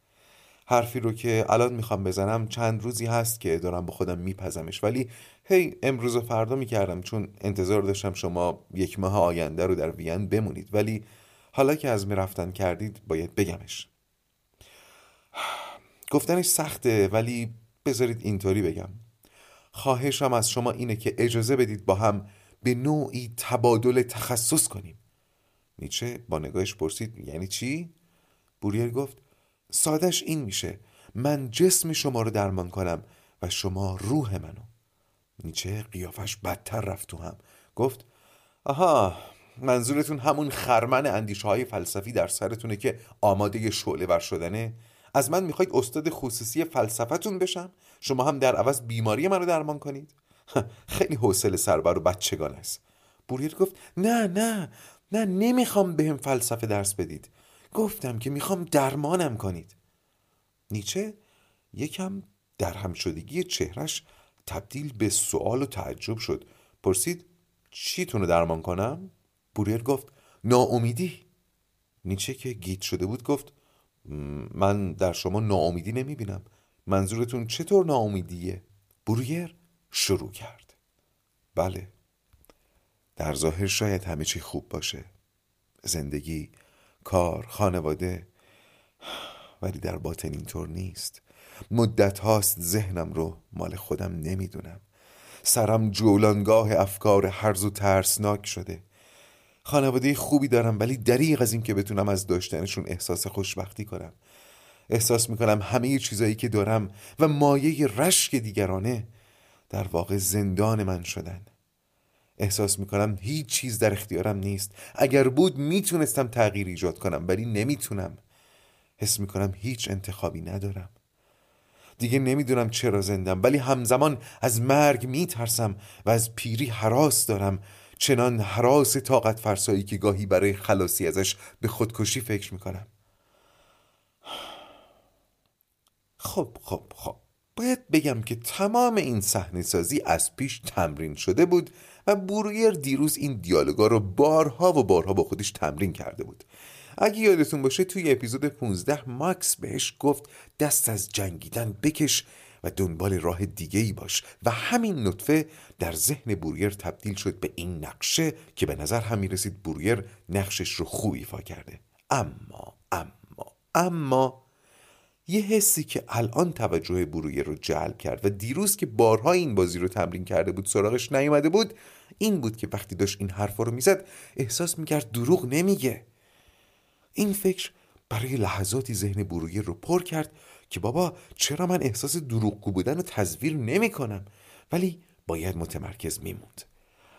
حرفی رو که الان می‌خوام بزنم چند روزی هست که دارم با خودم میپزمش. ولی هی امروز و فردا می‌کردم چون انتظار داشتم شما یک ماه آینده رو در وین بمونید. ولی حالا که از می‌رفتن کردید باید بگمش. گفتنش سخته ولی بذارید اینطوری بگم. خواهشم از شما اینه که اجازه بدید با هم به نوعی تبادل تخصص کنیم. نیچه با نگاهش پرسید یعنی چی؟ بوریر گفت سادش این میشه. من جسم شما رو درمان کنم و شما روح منو. نیچه قیافش بدتر رفت تو هم. گفت آها منظورتون همون خرمن اندیشه های فلسفی در سرتونه که آماده شعله ور شدنه؟ از من می‌خواید استاد خصوصی فلسفتون بشم؟ شما هم در عوض بیماری منو درمان کنید؟ خیلی حوصله سربر و بچگان است. بوریر گفت نه نه نه نمی‌خوام بهم فلسفه درس بدید. گفتم که می‌خوام درمانم کنید. نیچه یکم در هم شدگی چهرش تبدیل به سوال و تعجب شد. پرسید چی تونو درمان کنم؟ بوریر گفت ناامیدی. نیچه که گیت شده بود گفت من در شما ناامیدی نمی بینم منظورتون چطور ناامیدیه؟ برویر شروع کرد. بله. در ظاهر شاید همه چی خوب باشه. زندگی، کار، خانواده. ولی در باطن اینطور نیست. مدت هاست ذهنم رو مال خودم نمی‌دونم. سرم جولانگاه افکار هرز و ترسناک شده. خانواده خوبی دارم ولی دریغ از این که بتونم از داشتنشون احساس خوشبختی کنم. احساس می‌کنم همه چیزایی که دارم و مایه رشک دیگرانه در واقع زندان من شدن. احساس می‌کنم هیچ چیز در اختیارم نیست. اگر بود می‌تونستم تغییر ایجاد کنم ولی نمی‌تونم. حس می‌کنم هیچ انتخابی ندارم. دیگه نمی‌دونم چرا زندم ولی همزمان از مرگ میترسم و از پیری حراس دارم. چنان حراس طاقت فرسایی که گاهی برای خلاصی ازش به خودکشی فکر می‌کنم. خب خب خب. باید بگم که تمام این صحنه سازی از پیش تمرین شده بود و برویر دیروز این دیالوگا رو بارها و بارها با خودش تمرین کرده بود. اگه یادتون باشه توی اپیزود 15 ماکس بهش گفت دست از جنگیدن بکش و دنبال راه دیگه ای باش و همین نطفه در ذهن بوریر تبدیل شد به این نقشه که به نظر هم می‌رسید بوریر نقشش رو خوب ایفا کرده. اما اما اما یه حسی که الان توجه برویر رو جلب کرد و دیروز که بارها این بازی رو تمرین کرده بود سراغش نیومده بود این بود که وقتی داشت این حرفا رو می‌زد احساس می‌کرد دروغ نمیگه. این فکر برای لحظاتی ذهن برویر رو پر کرد که بابا چرا من احساس دروغگو بودن رو تصویر نمی کنم ولی باید متمرکز میموند.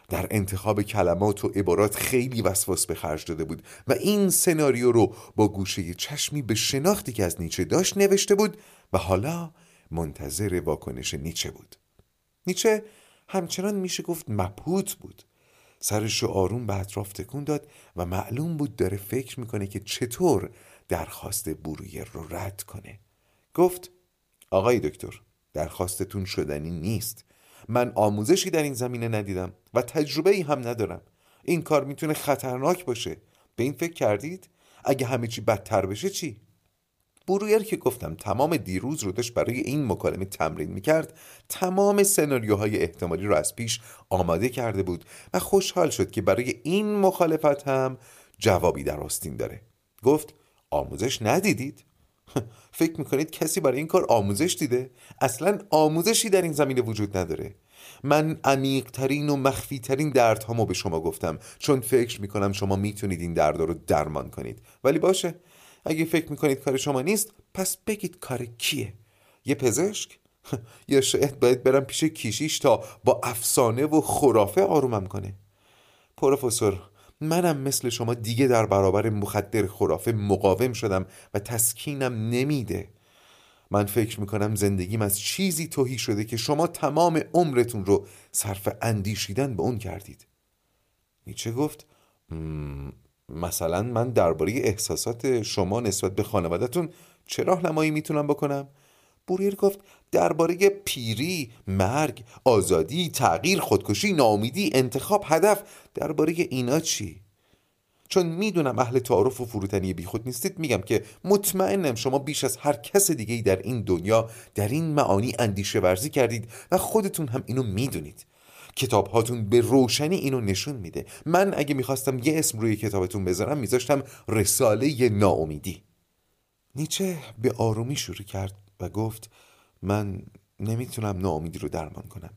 در انتخاب کلمات و عبارات خیلی وسواس به خرج داده بود و این سناریو رو با گوشه چشمی به شناختی که از نیچه داشت نوشته بود و حالا منتظر واکنش نیچه بود. نیچه همچنان میشه گفت مبهوت بود. سرش رو آروم به اطراف تکون داد و معلوم بود داره فکر می‌کنه که چطور درخواست برویر رو رد کنه. گفت آقای دکتر درخواستتون شدنی نیست من آموزشی در این زمینه ندیدم و تجربه ای هم ندارم این کار می‌تونه خطرناک باشه به این فکر کردید؟ اگه همه چی بدتر بشه چی؟ برویر که گفتم تمام دیروز رو داشت برای این مکالمه تمرین می‌کرد تمام سناریوهای احتمالی رو از پیش آماده کرده بود و خوشحال شد که برای این مخالفت هم جوابی در آستین داره گفت آموزش ندیدید؟ فکر می‌کنید کسی برای این کار آموزش دیده؟ اصلا آموزشی در این زمینه وجود نداره. من عمیقترین و مخفیترین دردهامو به شما گفتم. چون فکر می‌کنم شما می‌تونید این درد رو درمان کنید. ولی باشه. اگه فکر می‌کنید کار شما نیست پس بگید کار کیه؟ یه پزشک؟ یا شاید باید برم پیش کیشیش تا با افسانه و خرافه آرومم کنه. پروفسور منم مثل شما دیگه در برابر مخدر خرافه مقاوم شدم و تسکینم نمیده من فکر می‌کنم زندگیم از چیزی توهی شده که شما تمام عمرتون رو صرف اندیشیدن به اون کردید نیچه گفت مثلا من درباره احساسات شما نسبت به خانوادهتون چه راهنمایی می‌تونم بکنم؟ بوریر گفت درباره پیری، مرگ، آزادی، تغییر، خودکشی، ناامیدی، انتخاب، هدف درباره اینا چی؟ چون می‌دونم اهل تعارف و فروتنی بیخود نیستید میگم که مطمئنم شما بیش از هر کس دیگه در این دنیا در این معانی اندیشه ورزی کردید و خودتون هم اینو می‌دونید. کتاب هاتون به روشنی اینو نشون میده. من اگه می‌خواستم یه اسم روی کتابتون بذارم میذاشتم رساله ناامیدی. نیچه به آرومی شروع کرد و گفت من نمی‌تونم ناامیدی رو درمان کنم.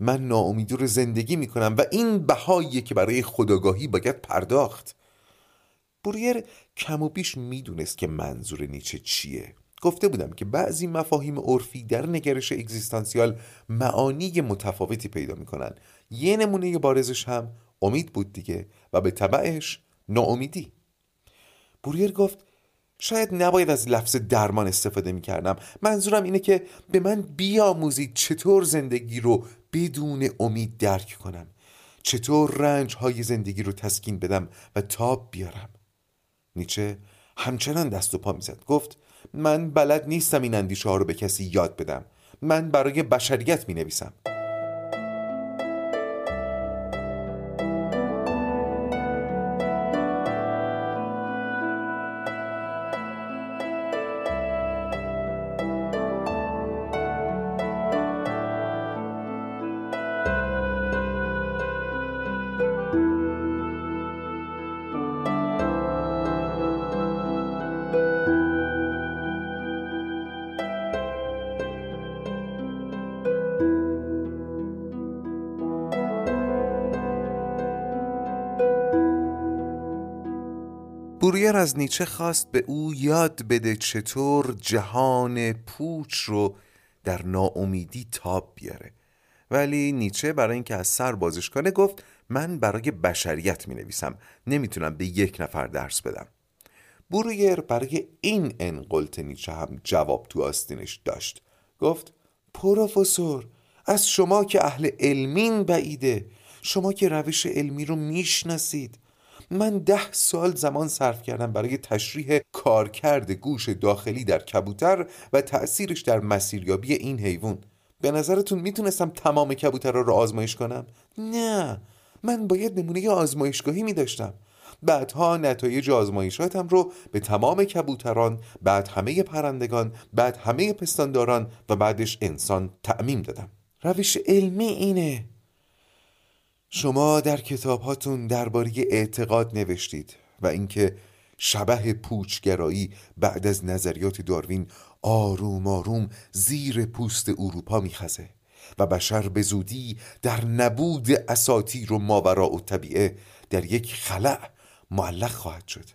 من ناامیدی رو زندگی می‌کنم و این بهاییه که برای خداگاهی باید پرداخت. بوریر کم و بیش می‌دونست که منظور نیچه چیه. گفته بودم که بعضی مفاهیم عرفی در نگرش اگزیستانسیال معانی متفاوتی پیدا می‌کنن. یه نمونه بارزش هم امید بود دیگه و به طبعش ناامیدی. بوریر گفت شاید نباید از لفظ درمان استفاده می‌کردم. منظورم اینه که به من بیاموزید چطور زندگی رو بدون امید درک کنم. چطور رنج های زندگی رو تسکین بدم و تاب بیارم. نیچه همچنان دست و پا می‌زد. گفت من بلد نیستم این اندیشه ها رو به کسی یاد بدم. من برای بشریت می نویسم از نیچه خواست به او یاد بده چطور جهان پوچ رو در ناامیدی تاب بیاره. ولی نیچه برای اینکه از سر بازش کنه گفت من برای بشریت می نویسم نمی‌تونم به یک نفر درس بدم. برویر برای این انقلت نیچه هم جواب تو آستینش داشت. گفت پروفسور از شما که اهل علمین بعیده. شما که روش علمی رو می‌شناسید. من ده سال زمان صرف کردم برای تشریح کارکرد گوش داخلی در کبوتر و تأثیرش در مسیریابی این حیوان. به نظرتون می‌تونستم تمام کبوتر رو آزمایش کنم؟ نه. من باید نمونه آزمایشگاهی میداشتم. بعدها نتایج آزمایشاتم رو به تمام کبوتران بعد همه پرندگان بعد همه پستانداران و بعدش انسان تعمیم دادم. روش علمی اینه. شما در کتاب هاتون درباره اعتقاد نوشتید و اینکه شبه پوچگرایی بعد از نظریات داروین آروم آروم زیر پوست اروپا میخزه و بشر به زودی در نبود اساتیر و ماورا و طبیعه در یک خلع معلق خواهد شد.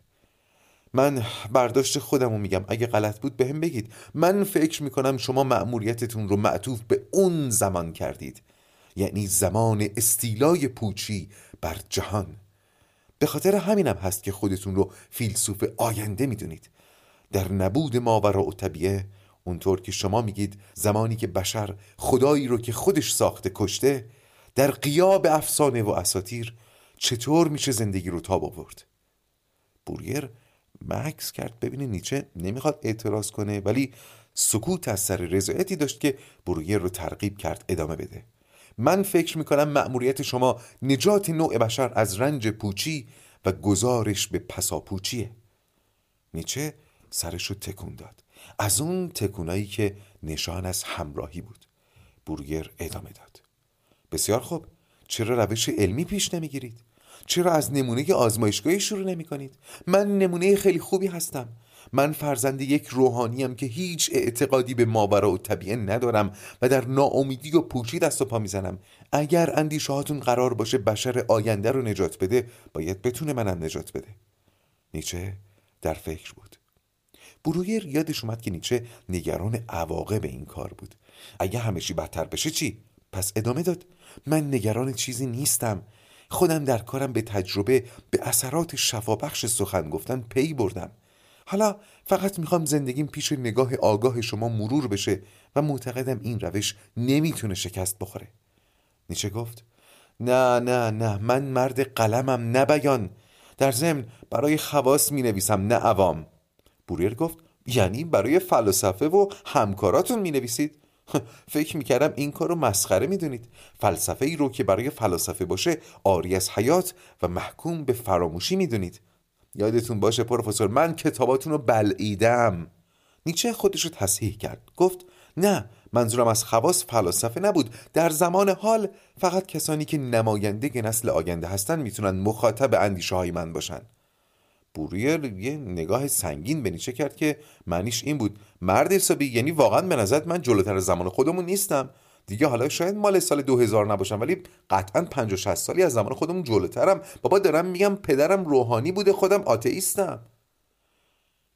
من برداشت خودم رو میگم. اگه غلط بود به هم بگید. من فکر می‌کنم شما مأموریتتون رو معطوف به اون زمان کردید. یعنی زمان استیلای پوچی بر جهان. به خاطر همینم هست که خودتون رو فیلسوف آینده می‌دونید. در نبود ماورا و طبیعه اونطور که شما میگید زمانی که بشر خدایی رو که خودش ساخته کشته در قیاب افسانه و اساتیر چطور میشه زندگی رو تاب آورد؟ بوریر مکس کرد. ببینه نیچه نمی‌خواد اعتراض کنه ولی سکوت از سر رضایتی داشت که برویر رو ترغیب کرد ادامه بده. من فکر می‌کنم مأموریت شما نجات نوع بشر از رنج پوچی و گزارش به پساپوچیه. نیچه سرش رو تکون داد. از اون تکونایی که نشان از همراهی بود. بورگر ادامه داد. بسیار خوب. چرا روش علمی پیش نمی‌گیرید؟ چرا از نمونه آزمایشگاهی شروع نمی کنید؟ من نمونه خیلی خوبی هستم. من فرزند یک روحانیم که هیچ اعتقادی به ماورا و طبیعه ندارم و در ناامیدی و پوچی دست و پا می‌زنم. اگر اندیشه هاتون قرار باشه بشر آینده رو نجات بده باید بتونه منم نجات بده. نیچه در فکر بود. برویر یادش اومد که نیچه نگران عواقب این کار بود. اگه همشی بدتر بشه چی؟ پس ادامه داد. من نگران چیزی نیستم. خودم در کارم به تجربه به اثرات شفابخش سخن گفتن پی بردم. حالا فقط می‌خوام زندگیم پیش نگاه آگاه شما مرور بشه و معتقدم این روش نمی‌تونه شکست بخوره. نیچه گفت نه نه نه من مرد قلمم نبیان در ضمن برای خواست می نویسم نه عوام. بوریر گفت یعنی برای فلسفه و همکاراتون می نویسید فکر می‌کردم این کار رو مسخره می‌دونید. فلسفه ای رو که برای فلسفه باشه آری از حیات و محکوم به فراموشی می‌دونید. یادتون باشه پروفسور من کتاباتون رو بلعیدم. نیچه خودش رو تصحیح کرد. گفت نه منظورم از خواص فلسفه نبود. در زمان حال فقط کسانی که نماینده نسل آینده هستن می‌تونن مخاطب اندیشه های من باشن. بوریر یه نگاه سنگین به نیچه کرد که معنیش این بود. مرد حسابی یعنی واقعا به نظرت من جلوتر زمان خودمون نیستم. دیگه حالا شاید مال سال 2000 نباشم ولی قطعا 50 60 سالی از زمان خودمون جلوترم. بابا دارم میگم پدرم روحانی بوده خودم آتئیستم.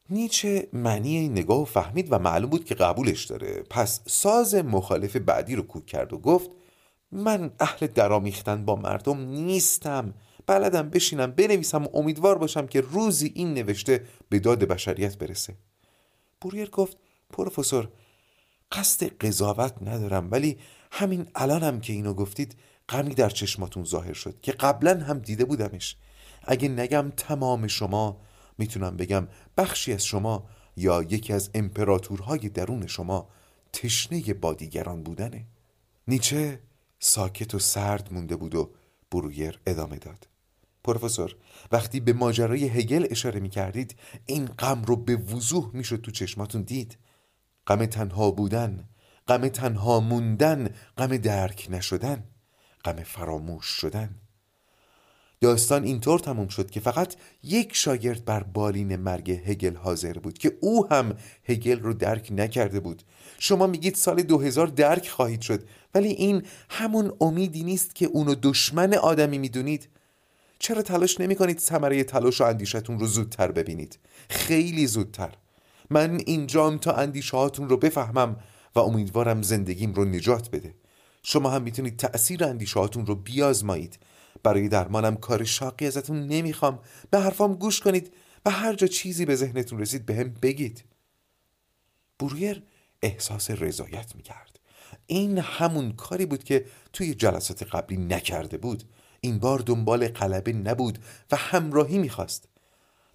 نیچه معنی این نگاه فهمید و معلوم بود که قبولش داره. پس ساز مخالف بعدی رو کوک کرد و گفت من اهل درامیختن با مردم نیستم. بلدم بشینم بنویسم و امیدوار باشم که روزی این نوشته به داد بشریت برسه. بوریر گفت پروفسور قصد قضاوت ندارم ولی همین الانم که اینو گفتید غمی در چشماتون ظاهر شد که قبلا هم دیده بودمش. اگه نگم تمام شما می‌تونم بگم بخشی از شما یا یکی از امپراتورهای درون شما تشنه با دیگران بودنه. نیچه ساکت و سرد مونده بود و برویر ادامه داد. پروفسور وقتی به ماجرای هگل اشاره می کردید این غم رو به وضوح می‌شد تو چشماتون دید. غم تنها بودن غم تنها موندن غم درک نشدن غم فراموش شدن. داستان اینطور تموم شد که فقط یک شاگرد بر بالین مرگ هگل حاضر بود که او هم هگل رو درک نکرده بود. شما میگید سال 2000 درک خواهید شد ولی این همون امیدی نیست که اونو دشمن آدمی می‌دونید. چرا تلاش نمی کنید ثمره تلاش و اندیشتون رو زودتر ببینید؟ خیلی زودتر. من اینجام تا اندیشه هاتون رو بفهمم و امیدوارم زندگیم رو نجات بده. شما هم می‌تونید تأثیر اندیشه هاتون رو بیازمایید. برای درمانم کار شاقی ازتون نمی‌خوام. به حرفام گوش کنید و هر جا چیزی به ذهنتون رسید به هم بگید. برویر احساس رضایت می‌کرد. این همون کاری بود که توی جلسات قبلی نکرده بود. این بار دنبال غلبه نبود و همراهی می‌خواست.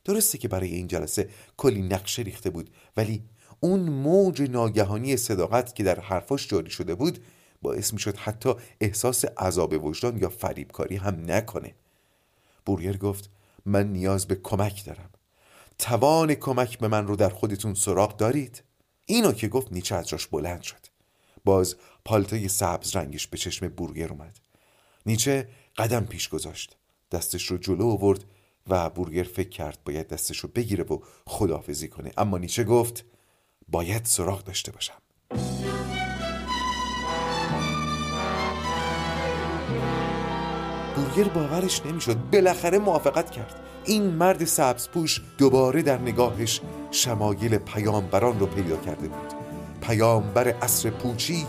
درسته که برای این جلسه کلی نقشه ریخته بود ولی اون موج ناگهانی صداقت که در حرفاش جاری شده بود باعث می‌شد حتی احساس عذاب وجدان یا فریبکاری هم نکنه. بورگر گفت من نیاز به کمک دارم. توان کمک به من رو در خودتون سراغ دارید. اینو که گفت نیچه از جاش بلند شد. باز پالتای سبز رنگش به چشم بورگر اومد. نیچه قدم پیش گذاشت. دستش رو جلو آورد و بورگر فکر کرد باید دستش رو بگیره و خداحافظی کنه. اما نیچه گفت باید سراغ داشته باشم. بورگر باورش نمی‌شد. بالاخره موافقت کرد. این مرد سبز پوش دوباره در نگاهش شمایل پیامبران رو پیدا کرده بود. پیامبر عصر پوچی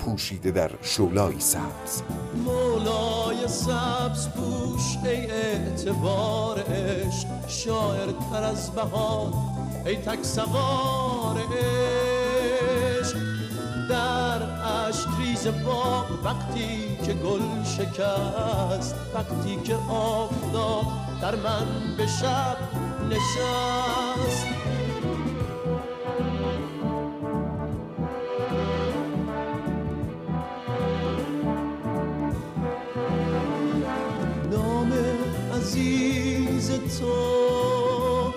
پوشیده در شولای سبز. مولای سبز پوش ای اعتبار عشق شاعر تر از بهار ای تک سوار عشق. در عشق ریز باغ وقتی که گل شکست وقتی که آفتاب در من به شب نشست. تو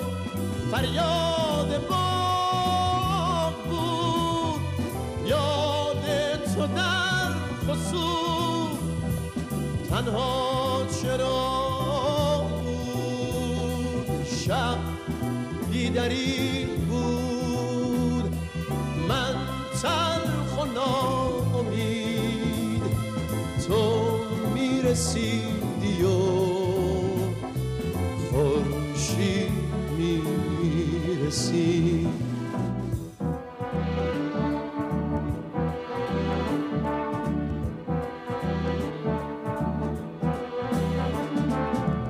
فریاد باغ بود یاد تو در خصوص تنها چرا بود شب دیدری بود من تلخ و ناامید تو می‌رسیدی می‌رسید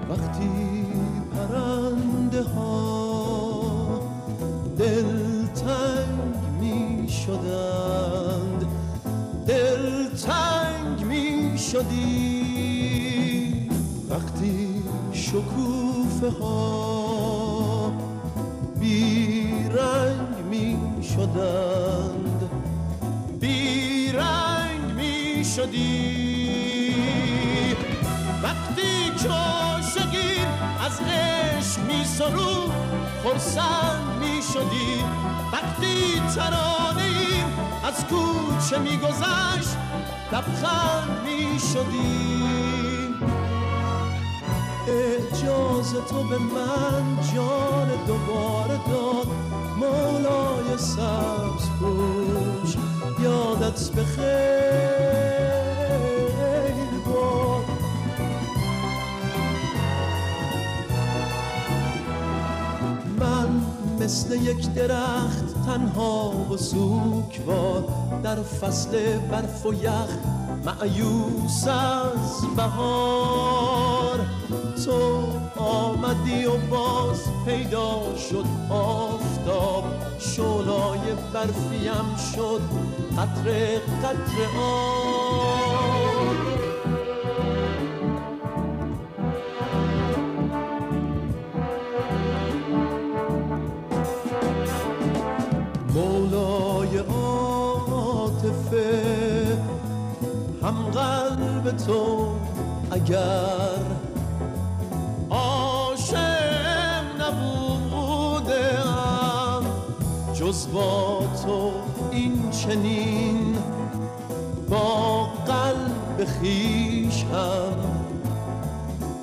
وقتی پرنده ها دلتنگ می شدند دلتنگ می شدی. وقتی شکوفه ها شدند بیرنگ می شدی. وقتی کاشگیر از عشق می سرود خرسند می شدی. وقتی ترانه از کوچه می گذشت لبخند می شدی. اعجاز تو به من جان دوباره داد. مولای سبز پوش یادت به خیر باد. من مثل یک درخت تنها و سوکوار در فصل برف و یخ معیوس از بهار. تو آمدی و باز پیدا شد آفتاب. شولای برفیم شد قطر قطر آب. مولای عاطفه هم قلب تو اگر جز با تو این چنین با قلب خیش هم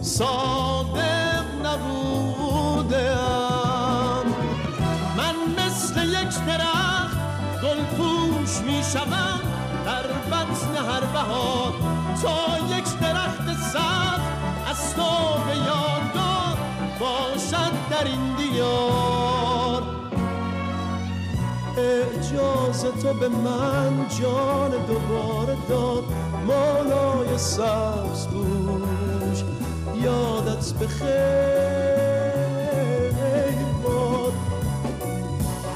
صادق نبودم. من مثل یک درخت گل پوش می شوم در بطن هر بهار. تا یک درخت سبز از تو به یادگار باشد در این دیار. اجازه تو به من جان دوباره داد. مالای سبز بوش یادت به خیر باد.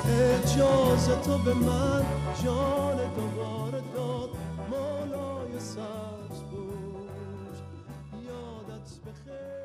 اجازه تو به من جان دوباره داد. مالای سبز بوش یادت به خیر.